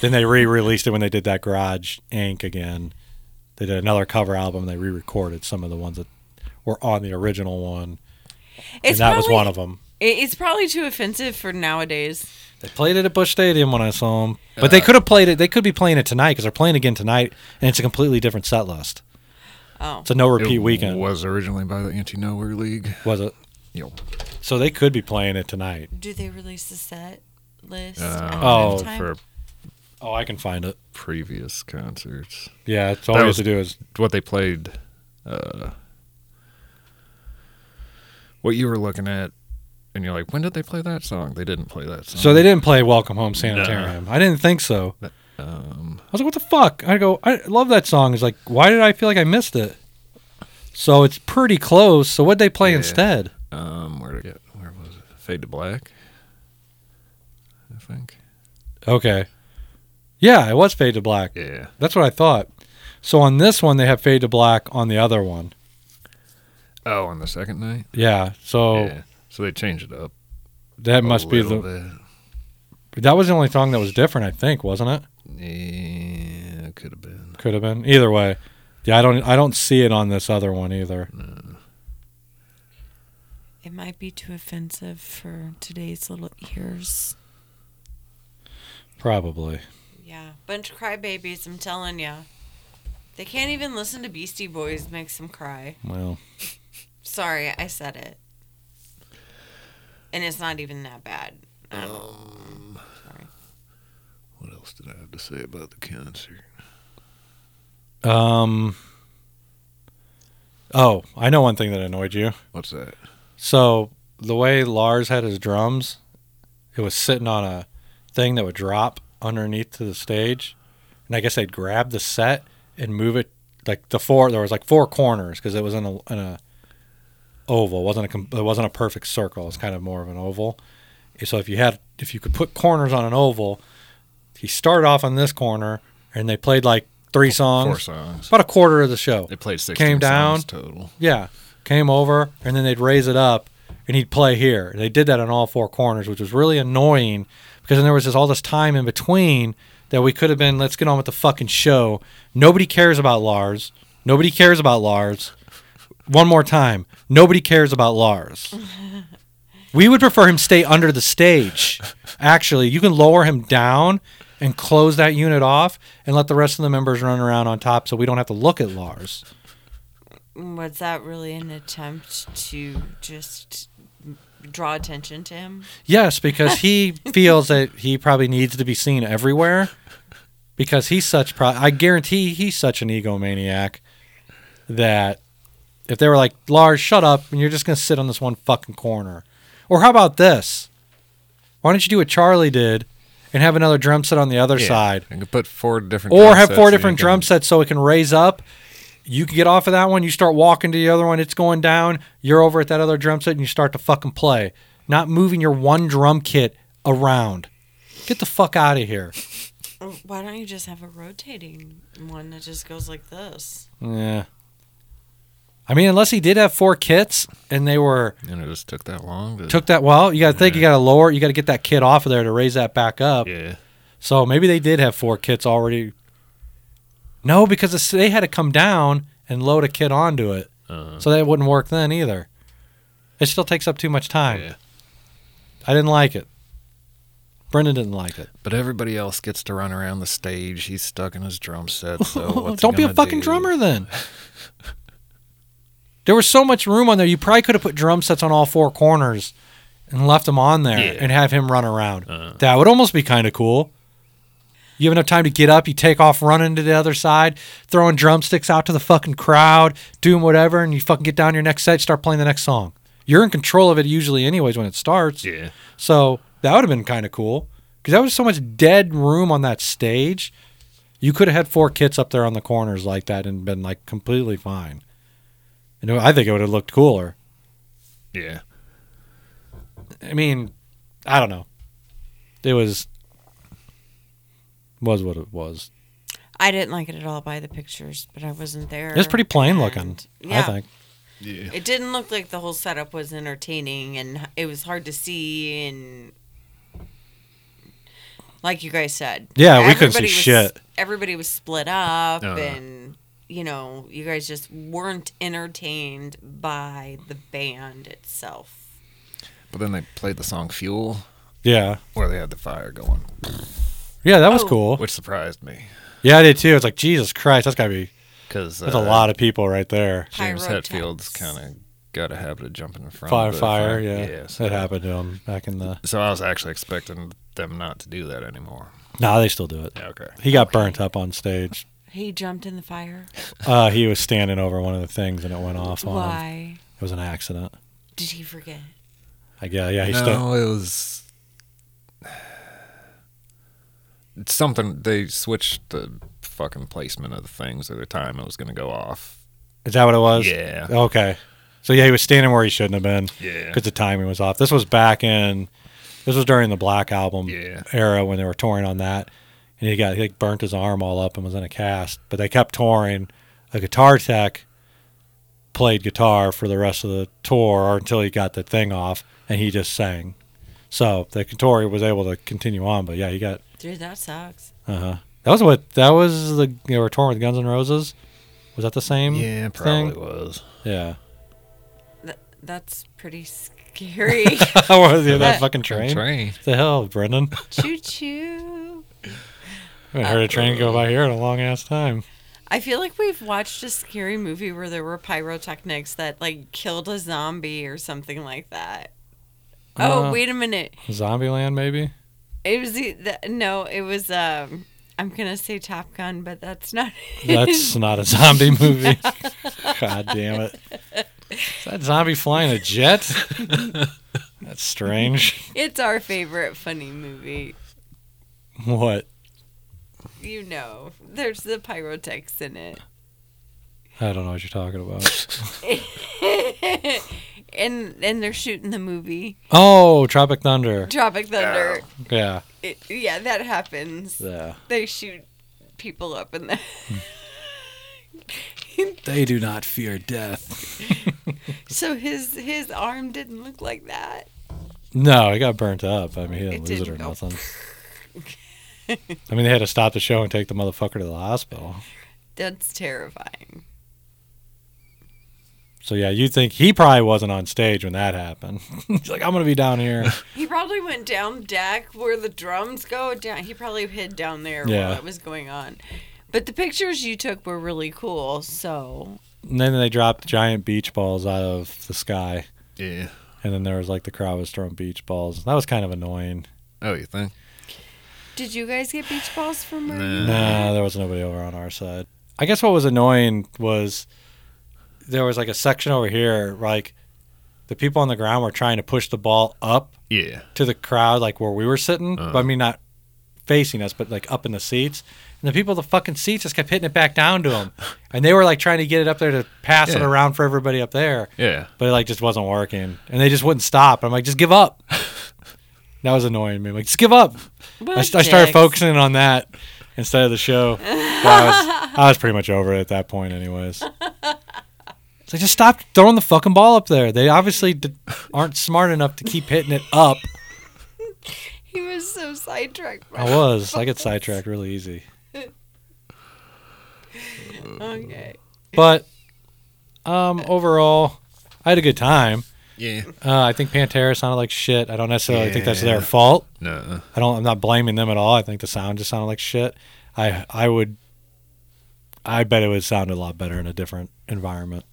then they re-released it when they did that Garage Inc. again. They did another cover album. and They re-recorded some of the ones that were on the original one, It's and that was one of them. It's probably too offensive for nowadays. They played it at Busch Stadium when I saw them, but they could have played it. They could be playing it tonight because they're playing again tonight, and it's a completely different set list. Oh. It's a no repeat weekend. it weekend. was originally by the Anti Nowhere League. Was it? Yep. So they could be playing it tonight. Do they release the set list? Uh, ahead Oh, of time? for Oh, I can find it. previous concerts. Yeah, it's all That you have was- to do is What they played, uh, what you were looking at, and you're like, when did they play that song? They didn't play that song. So they didn't play "Welcome Home Sanitarium." I didn't think so. Um, I was like, "What the fuck?" I go, "I love that song." It's like, why did I feel like I missed it? So it's pretty close. So what'd they play Yeah. instead? um, where did it get? Where was it? Fade to Black. I think. Okay, yeah, it was "Fade to Black." Yeah. That's what I thought. So on this one, they have "Fade to Black" on the other one. Oh, on the second night. Yeah, so Yeah. So they changed it up. that a must be the. little That was the only song that was different, I think, wasn't it? Yeah, it could have been. Could have been. Either way, yeah, I don't. I don't see it on this other one either. It might be too offensive for today's little ears. Probably. Yeah, bunch of crybabies. I'm telling you, They can't even listen to Beastie Boys. Makes them cry. Well, Sorry, I said it. And it's not even that bad. I don't know. Um, Sorry. what else did I have to say about the concert? um. Oh, I know one thing that annoyed you. What's that? So the way Lars had his drums, it was sitting on a thing that would drop underneath to the stage, and I guess they'd grab the set and move it like the four. There was like four corners because it was in a in a oval. It wasn't a it wasn't a perfect circle. It's kind of more of an oval. So if you had if you could put corners on an oval, he started off on this corner, and they played like three songs, Four songs. about a quarter of the show. They played 16 Came down. songs total. Yeah, came over and then they'd raise it up and he'd play here. They did that on all four corners, which was really annoying because then there was this all this time in between that we could have been. Let's get on with the fucking show. Nobody cares about Lars. Nobody cares about Lars. One more time. Nobody cares about Lars. We would prefer him stay under the stage. Actually, you can lower him down and close that unit off and let the rest of the members run around on top so we don't have to look at Lars. Was that really an attempt to just draw attention to him? Yes, because he feels that he probably needs to be seen everywhere. Because he's such, pro- I guarantee he's such an egomaniac that if they were like, Lars, shut up, and you're just going to sit on this one fucking corner. Or how about this? Why don't you do what Charlie did and have another drum set on the other Yeah. side? And could put four different Or drum have sets four and you different can- drum sets so it can raise up you can get off of that one, you start walking to the other one, it's going down, you're over at that other drum set and you start to fucking play. Not moving your one drum kit around. Get the fuck out of here. Why don't you just have a rotating one that just goes like this? Yeah. I mean, unless he did have four kits and they were And it just took that long. To, took that well, you got to think you got to lower, you got to get that kit off of there to raise that back up. Yeah. So maybe they did have four kits already. No, because they had to come down and load a kit onto it, Uh, so that wouldn't work then either. It still takes up too much time. yeah. I didn't like it. Brendan didn't like it. But everybody else gets to run around the stage. He's stuck in his drum set. So what's Don't be a fucking do? drummer then. there was so much room on there. You probably could have put drum sets on all four corners and left them on there Yeah. and have him run around. Uh. That would almost be kind of cool. You have enough time to get up, you take off running to the other side, throwing drumsticks out to the fucking crowd, doing whatever, and you fucking get down your next set, start playing the next song. You're in control of it usually, anyways, when it starts. Yeah. So that would have been kind of cool because that was so much dead room on that stage. You could have had four kits up there on the corners like that and been like completely fine. You know, I think it would have looked cooler. Yeah. I mean, I don't know. It was was what it was. I didn't like it at all by the pictures, but I wasn't there. It was pretty plain and- looking. Yeah, I think. Yeah. it didn't look like the whole setup was entertaining, and it was hard to see. And like you guys said, Yeah, we couldn't see everybody was- shit. Everybody was split up, Uh. and you know, you guys just weren't entertained by the band itself. But then they played the song "Fuel," Yeah. where they had the fire going, Yeah, that was Oh. cool. which surprised me Yeah, I did too. It's like Jesus Christ, that's gotta be because that's a uh, lot of people right there. James Hetfield's kind of got a habit of jumping in front. Fire, of the fire, yeah. yeah. So, That happened to him back in the. so I was actually expecting them not to do that anymore. Nah, they still do it. Yeah, okay. He got oh, burnt up on stage. He jumped in the fire. Uh, he was standing over one of the things and it went off on him. Why It was an accident. did he forget? I guess. Yeah, he no, still. it was it's something. They switched the fucking placement of the things at the time it was going to go off. Is that what it was? Yeah. Okay. So yeah, he was standing where he shouldn't have been Yeah. because the timing was off. This was back in. This was during the Black Album Yeah. era when they were touring on that, and he got he like, burnt his arm all up and was in a cast. But they kept touring. A guitar tech played guitar for the rest of the tour or until he got the thing off, and he just sang. So the tour was able to continue on. But yeah, he got Dude, that sucks. Uh huh. That was what. That was the they were touring with Guns N' Roses. Was that the same? Yeah, probably thing? was. Yeah. That, that's pretty scary. How was yeah, that fucking train? Train. The hell, Brendan? choo choo. I haven't heard a train go by here in a long ass time. I feel like we've watched a scary movie where there were pyrotechnics that like killed a zombie or something like that. Oh, Uh, wait a minute. Zombieland, maybe. It was the, the, no, it was um I'm going to say Top Gun, but that's not That's not a zombie movie. God damn it! Is that zombie flying a jet? That's strange. It's our favorite funny movie. What? You know, there's the pyrotechs in it. I don't know what you're talking about. and and they're shooting the movie Oh, Tropic Thunder. Tropic Thunder. Yeah. It, yeah, that happens. Yeah. They shoot people up in there. Hmm. They do not fear death. So his his arm didn't look like that. No, he got burnt up. I mean, he didn't It lose it or nothing. I mean, they had to stop the show and take the motherfucker to the hospital. That's terrifying. So yeah, you think he probably wasn't on stage when that happened? He's like, I'm gonna be down here. He probably went down deck where the drums go down. He probably hid down there Yeah. while it was going on. But the pictures you took were really cool. So And then they dropped giant beach balls out of the sky, Yeah. and then there was like the crowd was throwing beach balls. That was kind of annoying. Oh, you think? Did you guys get beach balls from where? Nah. Nah, there was nobody over on our side. I guess what was annoying was there was like a section over here, like the people on the ground were trying to push the ball up Yeah. to the crowd, like where we were sitting. Uh. But I mean, not facing us, but like up in the seats. And the people in the fucking seats just kept hitting it back down to them, and they were like trying to get it up there to pass it around for everybody up there. Yeah. but it like just wasn't working, and they just wouldn't stop. I'm like, just give up. that was annoying me. I'm like, just give up. I, I started focusing on that instead of the show. I was I was pretty much over it at that point, anyways. Like just stop throwing the fucking ball up there. They obviously d- aren't smart enough to keep hitting it up. He was so sidetracked. I was. I get sidetracked really easy. Okay. But um, overall, I had a good time. Yeah. Uh, I think Pantera sounded like shit. I don't necessarily think that's their fault. No. I don't. I'm not blaming them at all. I think the sound just sounded like shit. I I would. I bet it would sound a lot better in a different environment.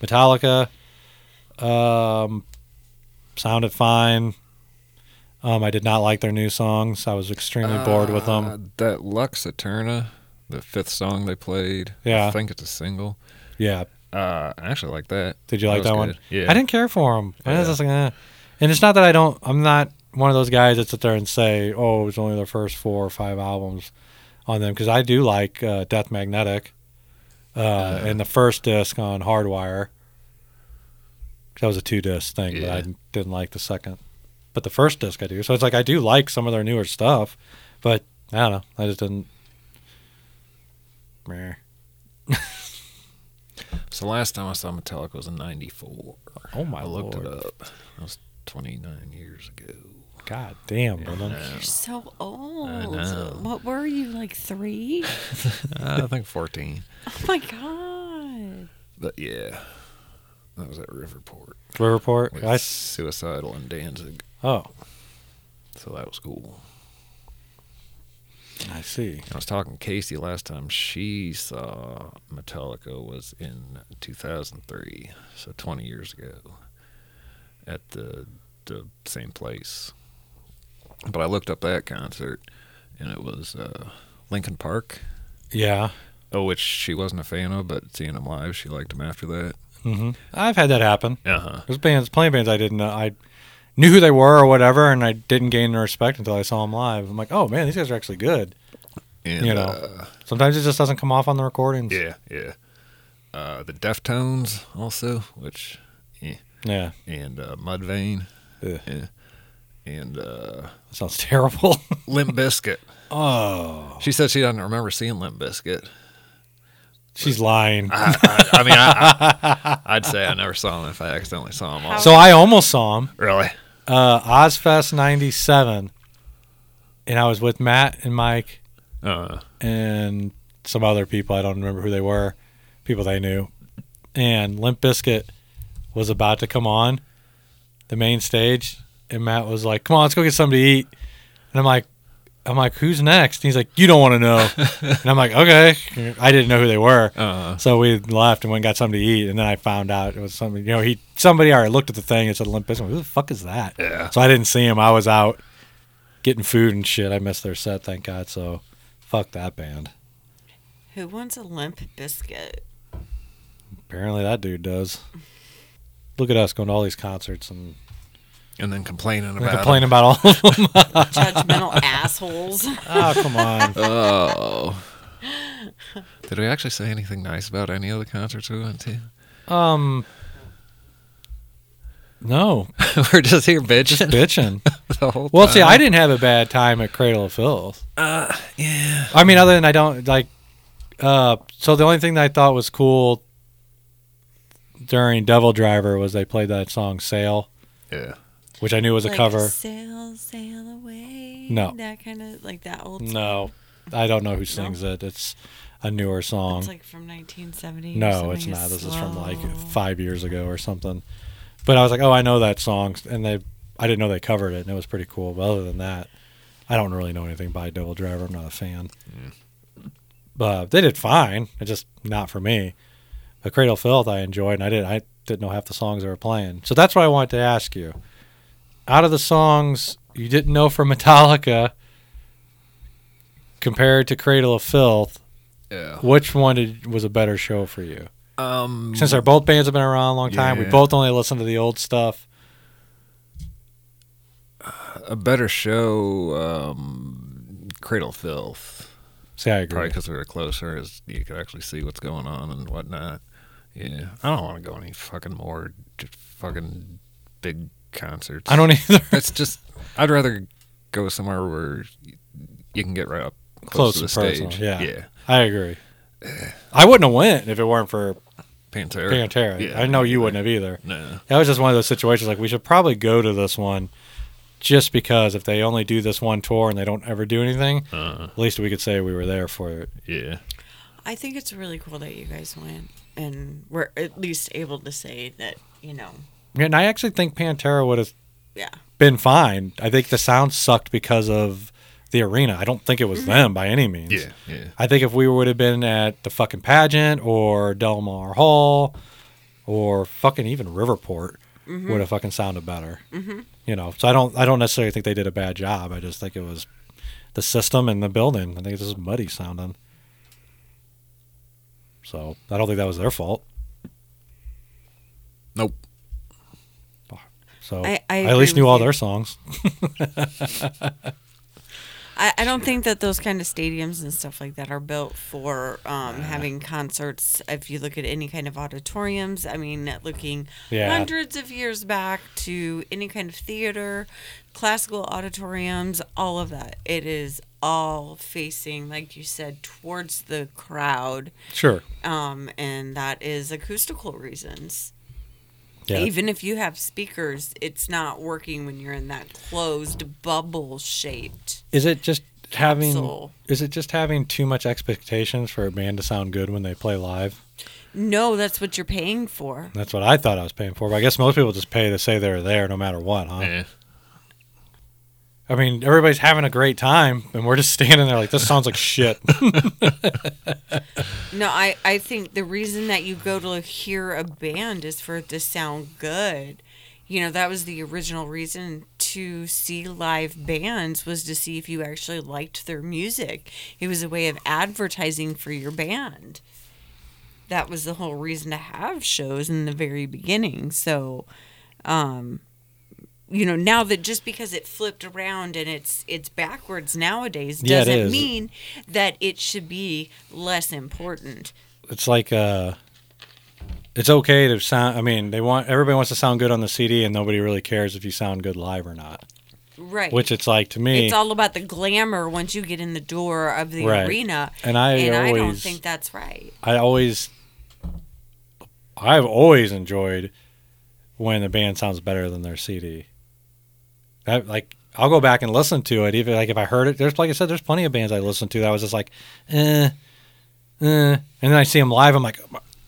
Metallica, um, sounded fine. Um, I did not like their new songs. I was extremely bored with them. Uh, that Lux Eterna, the fifth song they played. Yeah. I think it's a single. Yeah, Uh, I actually like that. Did you like was that one? good. Yeah. I didn't care for him. I was Yeah. just like, eh. And it's not that I don't. I'm not one of those guys that sit there and say, "Oh, it was only their first four or five albums on them," because I do like uh, Death Magnetic, uh, and the first disc on Hardwire. That was a two disc thing, but I didn't like the second. But the first disc I do. So it's like I do like some of their newer stuff, but I don't know. I just didn't. Meh. So last time I saw Metallica was in '94. Oh my god I looked lord! it up. That was 29 years ago. God damn, Brendan. You're so old. know. What were you, like three? Uh, I think 14. Oh my god. But yeah, that was at Riverport. Report. With I s- Suicidal and Danzig. oh, So that was cool. I see. I was talking to Casey last time she saw Metallica was in 2003, so 20 years ago, at the the same place. But I looked up that concert, and it was uh, Linkin Park. Yeah. Oh, which she wasn't a fan of, but seeing them live, she liked them after that. Mm-hmm. I've had that happen. Uh huh. There's bands, playing bands I didn't know. I knew who they were or whatever, and I didn't gain their respect until I saw them live. I'm like, oh man, these guys are actually good. And, You know. uh, Sometimes it just doesn't come off on the recordings. yeah, yeah. Uh, the Deftones also, which Yeah. and uh, Mudvayne, Ugh. yeah, and uh, That sounds terrible. Limp Bizkit. oh. She said she doesn't remember seeing Limp Bizkit. She's lying. I, I, I mean, I, I, I'd say I never saw him if I accidentally saw him. all. So I almost saw them. really? Uh, Ozzfest 97. And I was with Matt and Mike Uh, and some other people. I don't remember who they were, people they knew. And Limp Bizkit was about to come on the main stage, and Matt was like, "Come on, let's go get something to eat." And I'm like, "I'm like, who's next?" And he's like, "You don't want to know." and I'm like, "Okay." I didn't know who they were, uh, so we left and went and got something to eat. And then I found out it was something. You know, he somebody already looked at the thing and said Limp Bizkit. Who the fuck is that? Yeah. So I didn't see him. I was out getting food and shit. I missed their set, thank God. So fuck that band. Who wants a limp biscuit? Apparently that dude does. Look at us going to all these concerts and, and then complaining and about complaining about all of them. Judgmental assholes. oh, come on. Oh. Did we actually say anything nice about any of the concerts we went to? Um, no, We're just here bitching bitching. the whole Well, see. I didn't have a bad time at Cradle of Filth. Uh, yeah. I mean, other than I don't like. Uh, so the only thing that I thought was cool during DevilDriver was they played that song "Sail," Yeah. Which I knew was a Like, cover. Sail, sail away. No. That kind of like that old. song. No, I don't know who sings it. It's a newer song. It's like from 1970. No, something. it's not. This is from like five years ago or something. But I was like, oh, I know that song, and they, I didn't know they covered it, and it was pretty cool. But other than that, I don't really know anything by DevilDriver. I'm not a fan. But they did fine. It's just not for me. But Cradle of Filth, I enjoyed, and I did. I didn't know half the songs they were playing. So that's what I wanted to ask you. Out of the songs you didn't know from Metallica, compared to Cradle of Filth, Yeah. which one did, was a better show for you? Um. Since our both bands have been around a long time, we both only listen to the old stuff. a better show, um, Cradle of Filth. See, I agree. Probably because we were closer, as you could actually see what's going on and whatnot. Yeah, I don't want to go any fucking more just fucking big concerts. I don't either. It's just I'd rather go somewhere where you can get right up Close close, to the and stage. yeah. yeah. I agree. I wouldn't have went if it weren't for Pantera. Pantera. Yeah, I know you wouldn't have either. No. That was just one of those situations like we should probably go to this one just because if they only do this one tour and they don't ever do anything, Uh, at least we could say we were there for it. yeah. I think it's really cool that you guys went and we're at least able to say that, you know, And I actually think Pantera would have yeah. been fine. I think the sound sucked because of the arena. I don't think it was them by any means. Yeah. Yeah. I think if we would have been at the fucking pageant or Delmar Hall or fucking even Riverport would have fucking sounded better. Mm-hmm. You know, so I don't I don't necessarily think they did a bad job. I just think it was the system and the building. I think it's just muddy sounding. So I don't think that was their fault. Nope. So I- I at least knew all you. their songs. I, I don't think that those kind of stadiums and stuff like that are built for um, having concerts. If you look at any kind of auditoriums, I mean, looking Yeah. hundreds of years back to any kind of theater, classical auditoriums, all of that, it is all facing, like you said, towards the crowd, Sure. um, and that is acoustical reasons. Yeah. Even if you have speakers, it's not working when you're in that closed bubble shaped. Is it just having Capsule. is it just having too much expectations for a band to sound good when they play live? No, that's what you're paying for. That's what I thought I was paying for. But I guess most people just pay to say they're there no matter what, huh? Yeah. I mean, everybody's having a great time, and we're just standing there like this sounds like shit. No, I, I think the reason that you go to hear a band is for it to sound good. You know, that was the original reason to see live bands was to see if you actually liked their music. It was a way of advertising for your band. That was the whole reason to have shows in the very beginning. So, um, you know, now that just because it flipped around and it's it's backwards nowadays Yeah, doesn't mean that it should be less important. it's like uh, it's okay to sound. I mean, they want everybody wants to sound good on the CD, and nobody really cares if you sound good live or not. Right. Which it's like to me, it's all about the glamour once you get in the door of the Right. arena. and I and I don't think that's right. I always, I've always enjoyed when the band sounds better than their CD. That like I'll go back and listen to it, even like if I heard it. There's like I said, there's plenty of bands I listen to that I was just like, eh, eh, and then I see them live. I'm like,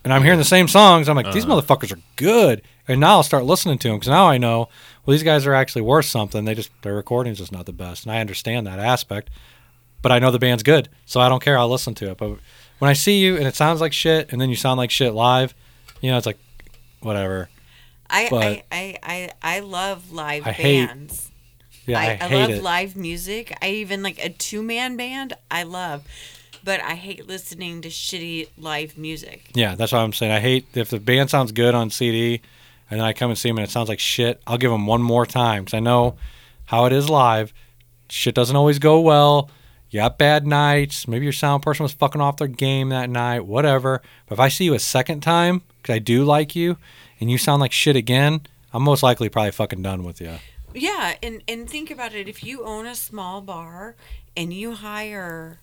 and I'm hearing the same songs. I'm like, these motherfuckers are good. And now I'll start listening to them because now I know, well, these guys are actually worth something. They just their recording's just not the best, and I understand that aspect. But I know the band's good, so I don't care. I'll listen to it. But when I see you and it sounds like shit, and then you sound like shit live, you know, it's like, whatever. I I, I, I, I love live I hate- bands. Yeah, I, I, I, hate love it. live music. I even like a two man band. I love, but I hate listening to shitty live music. Yeah, that's what I'm saying. I hate if the band sounds good on CD, and then I come and see them and it sounds like shit. I'll give them one more time because I know how it is live. Shit doesn't always go well. You got bad nights. Maybe your sound person was fucking off their game that night. Whatever. But if I see you a second time because I do like you, and you sound like shit again, I'm most likely probably fucking done with you. Yeah, and and think about it. If you own a small bar and you hire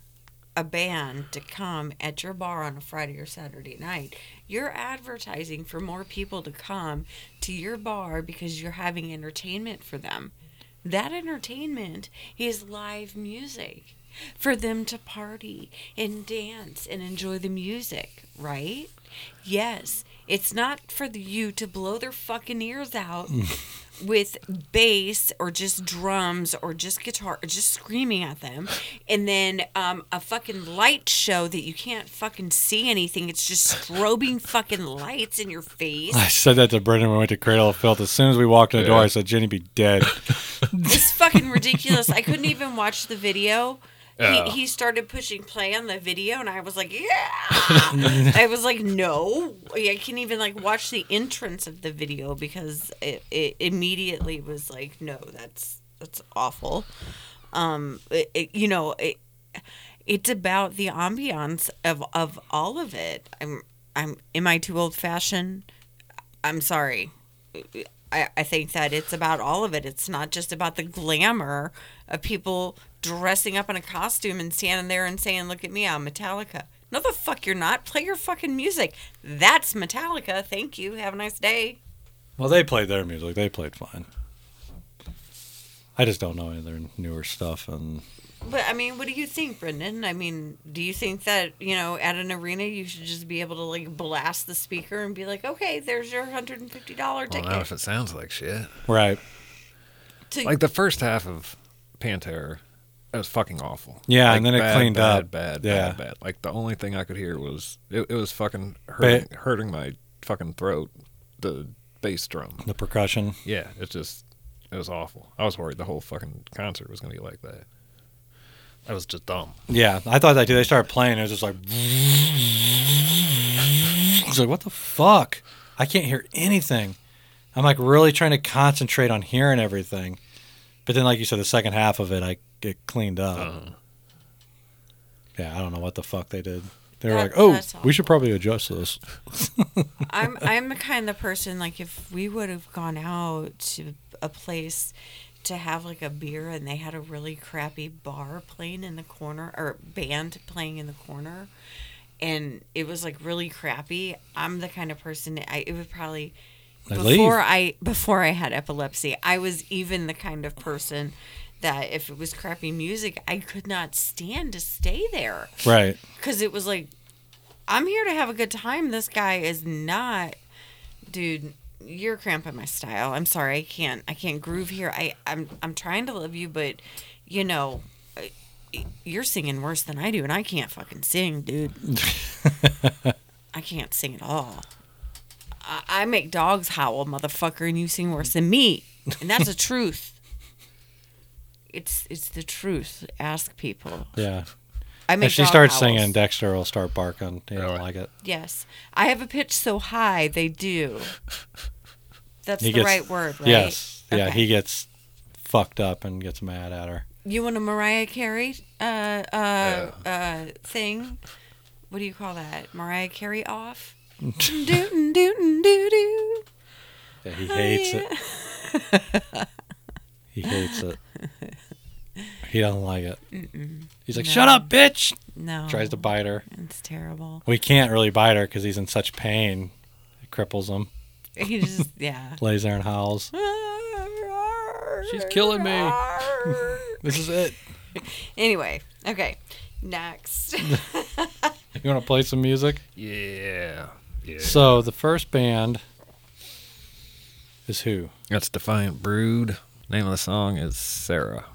a band to come at your bar on a Friday or Saturday night, you're advertising for more people to come to your bar because you're having entertainment for them. That entertainment is live music for them to party and dance and enjoy the music, right? Yes, it's not for you to blow their fucking ears out with bass or just drums or just guitar or just screaming at them. And then um, a fucking light show that you can't fucking see anything. It's just strobing fucking lights in your face. I said that to Brendan when we went to Cradle of Filth. As soon as we walked in the door, I said, Jenny be dead. it's fucking ridiculous. I couldn't even watch the video Yeah. he, he started pushing play on the video and i was like yeah i was like no i can't even like watch the entrance of the video because it, it immediately was like no that's that's awful. Um, it, it- you know, it, it's about the ambiance of of all of it. I'm I'm am I too old fashioned? I'm sorry. I, I think that it's about all of it. It's not just about the glamour of people dressing up in a costume and standing there and saying, "Look at me, I'm Metallica." No, the fuck you're not. Play your fucking music. That's Metallica. Thank you. Have a nice day. Well, they played their music. They played fine. I just don't know any of their newer stuff, and But I mean, what do you think, Brendan? I mean, do you think that you know at an arena you should just be able to like blast the speaker and be like, "Okay, there's your hundred and fifty dollar ticket." Well, ticket." not if it sounds like shit. right, to, Like the first half of Pantera, it was fucking awful. Yeah, Like, and then it bad, cleaned bad, up. Bad, Yeah. bad, bad. Like the only thing I could hear was it, it was fucking hurting, hurting my fucking throat. The bass drum. the percussion. Yeah, it's just it was awful. I was worried the whole fucking concert was gonna be like that. That was just dumb. Yeah, I thought that too. They started playing. It was just like, it's like what the fuck? I can't hear anything. I'm like really trying to concentrate on hearing everything, but then, like you said, the second half of it, I get cleaned up. Uh-huh. Yeah, I don't know what the fuck they did. They were That- like, "Oh, we should probably adjust this." I'm I'm the kind of person like if we would have gone out to a place to have like a beer and they had a really crappy bar playing in the corner or band playing in the corner and it was like really crappy i'm the kind of person that I it would probably They before leave. i before i had epilepsy i was even the kind of person that if it was crappy music i could not stand to stay there Right. because it was like i'm here to have a good time this guy is not dude you're cramping my style i'm sorry i can't i can't groove here i i'm, I'm trying to love you but you know you're singing worse than i do and i can't fucking sing dude i can't sing at all I, I make dogs howl motherfucker and you sing worse than me and that's the truth it's it's the truth ask people Yeah. i make If she starts howls. singing, Dexter will start barking. He don't like it. Yes. I have a pitch so high they do. That's He the gets- right word, right? Yes. Yeah, he gets fucked up and gets mad at her. You want a Mariah Carey uh uh uh thing? What do you call that? Mariah Carey off? doo doo. Yeah, he hates it. He hates it. He doesn't like it. He's like, "Shut up, bitch!" No. Tries to bite her. It's terrible. We can't really bite her because he's in such pain. It cripples him. He just yeah. Lays there and howls. She's killing me. This is it. Anyway, okay. Next. You want to play some music? Yeah. Yeah. So the first band is who? That's Defiant Brood. Name of the song is Sarah. Sarah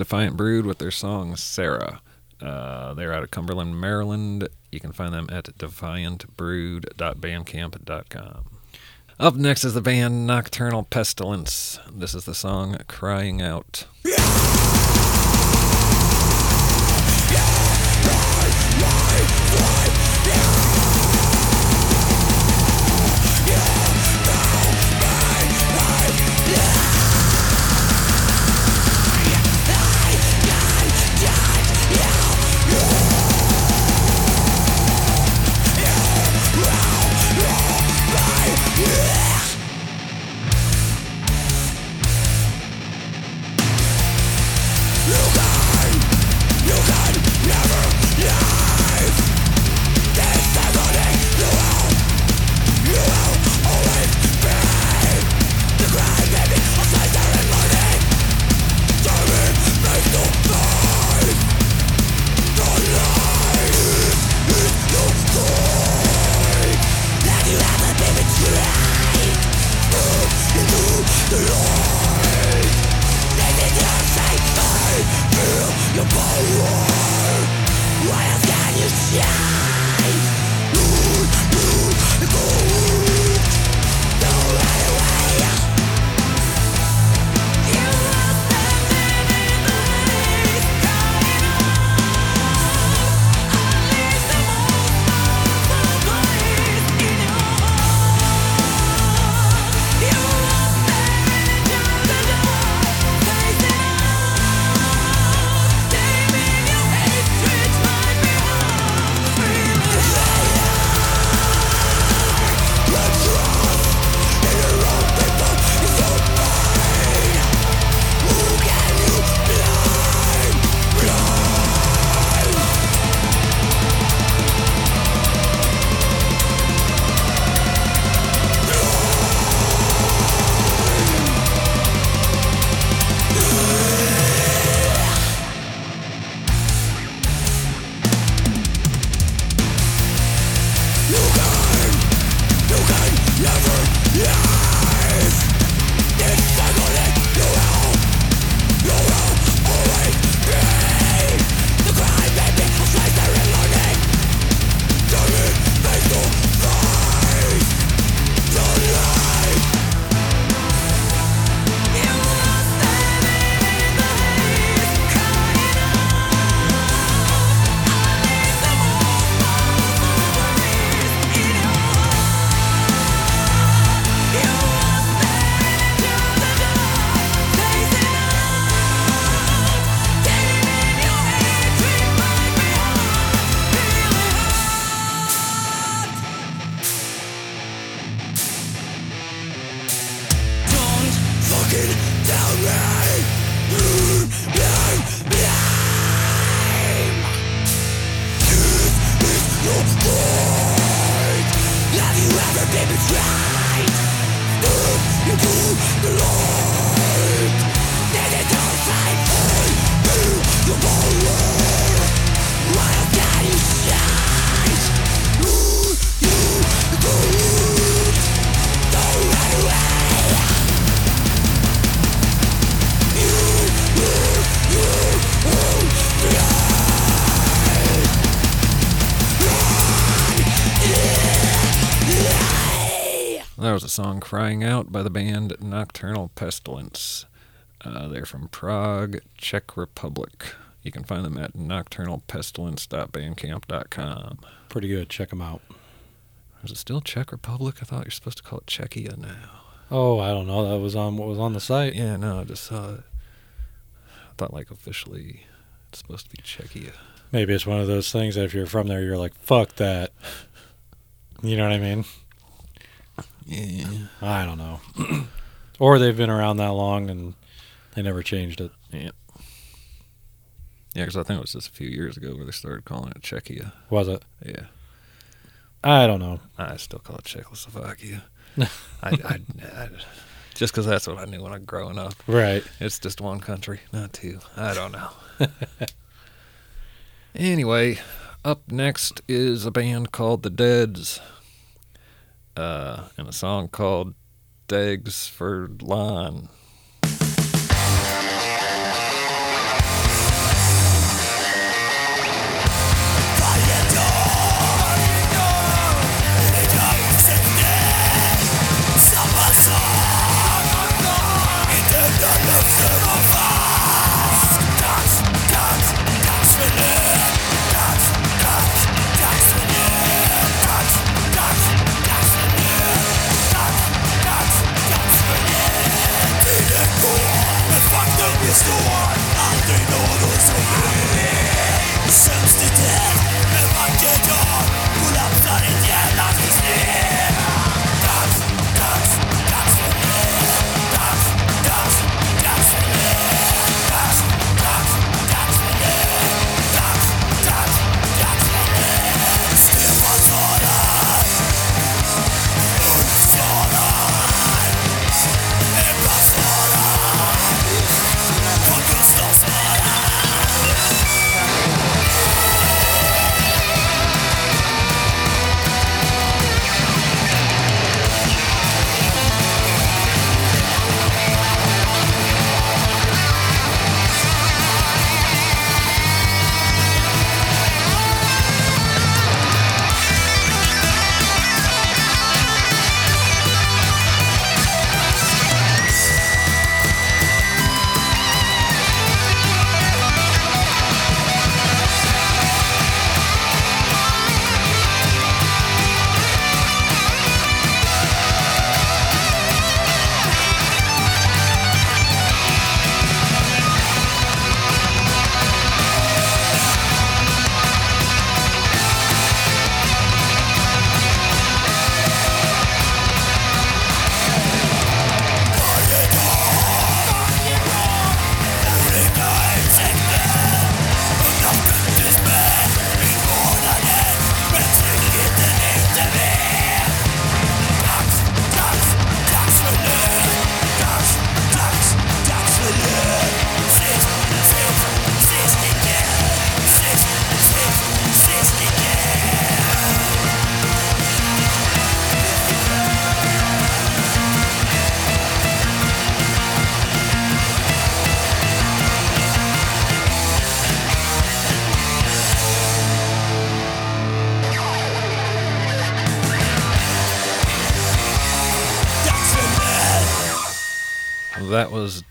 Defiant Brood with their song Sarah. Uh, they're out of Cumberland, Maryland. You can find them at defiantbrood.bandcamp.com. Up next is the band Nocturnal Pestilence. This is the song Crying Out. Song Crying Out by the band Nocturnal Pestilence. Uh, they're from Prague, Czech Republic. You can find them at nocturnalpestilence.bandcamp.com. Pretty good. Check them out. Is it still Czech Republic? I thought you're supposed to call it Czechia now. Oh, I don't know. That was on what was on the site. Yeah, no, I just saw it. I thought like officially it's supposed to be Czechia. Maybe it's one of those things that if you're from there, you're like, fuck that. You know what I mean? Yeah. I don't know. or they've been around that long and they never changed it. Yeah. Yeah, because I think it was just a few years ago where they started calling it Czechia. Was it? Yeah. I don't know. I still call it Czechoslovakia. I, I, I, just because that's what I knew when I was growing up. Right. It's just one country, not two. I don't know. anyway, up next is a band called The Deads, uh, a song called Dags for Line. It's the one I did all those Since the death.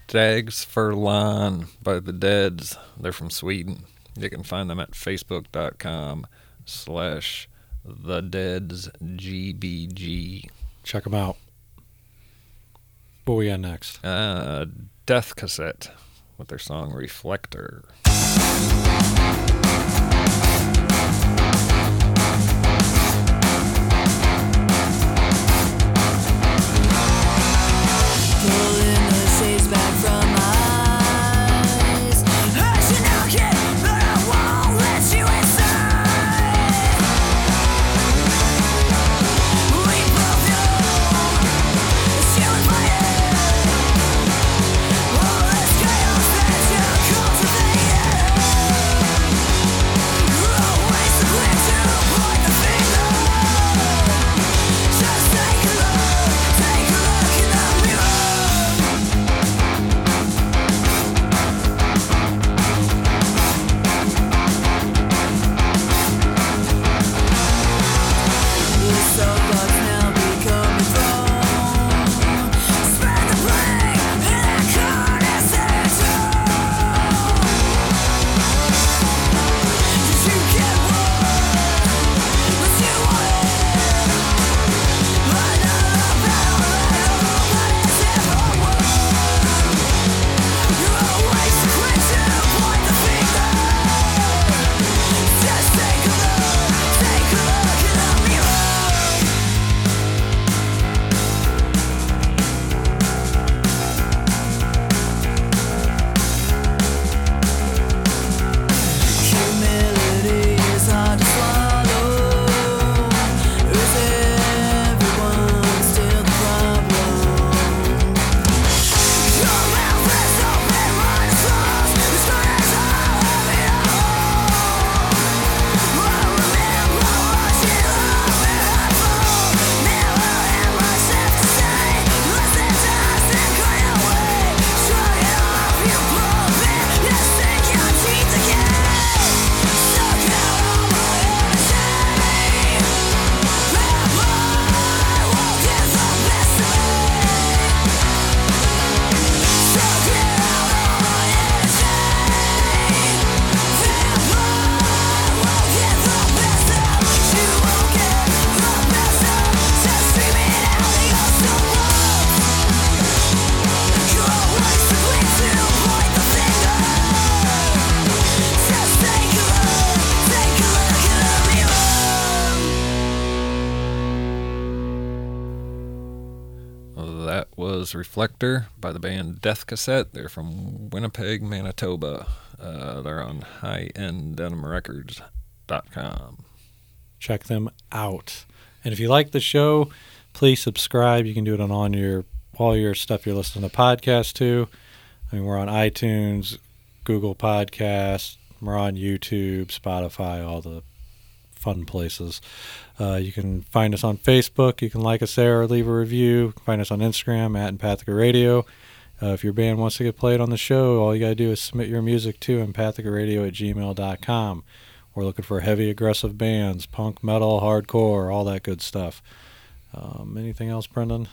Dags for Lawn by the Deads. They're from Sweden. You can find them at facebook.com slash the Deads GBG. Check them out. What we got next? Uh, Death Cassette with their song Reflector. Reflector by the band Death Cassette. They're from Winnipeg, Manitoba. Uh, they're on highenddenimrecords.com. Check them out. And if you like the show, please subscribe. You can do it on all your all your stuff you're listening to podcasts to. I mean, we're on iTunes, Google Podcasts, we're on YouTube, Spotify, all the fun places. Uh, you can find us on Facebook. You can like us there or leave a review. Find us on Instagram at Empathica Radio. Uh, if your band wants to get played on the show, all you got to do is submit your music to empathicaradio at gmail.com. We're looking for heavy, aggressive bands, punk, metal, hardcore, all that good stuff. Um, anything else, Brendan?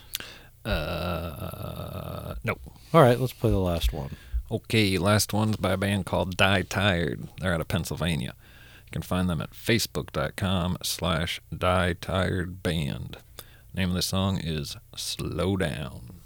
Uh, no. All right, let's play the last one. Okay, last one's by a band called Die Tired. They're out of Pennsylvania. You can find them at facebook.com slash Die Tired Band. Name of the song is Slow Down.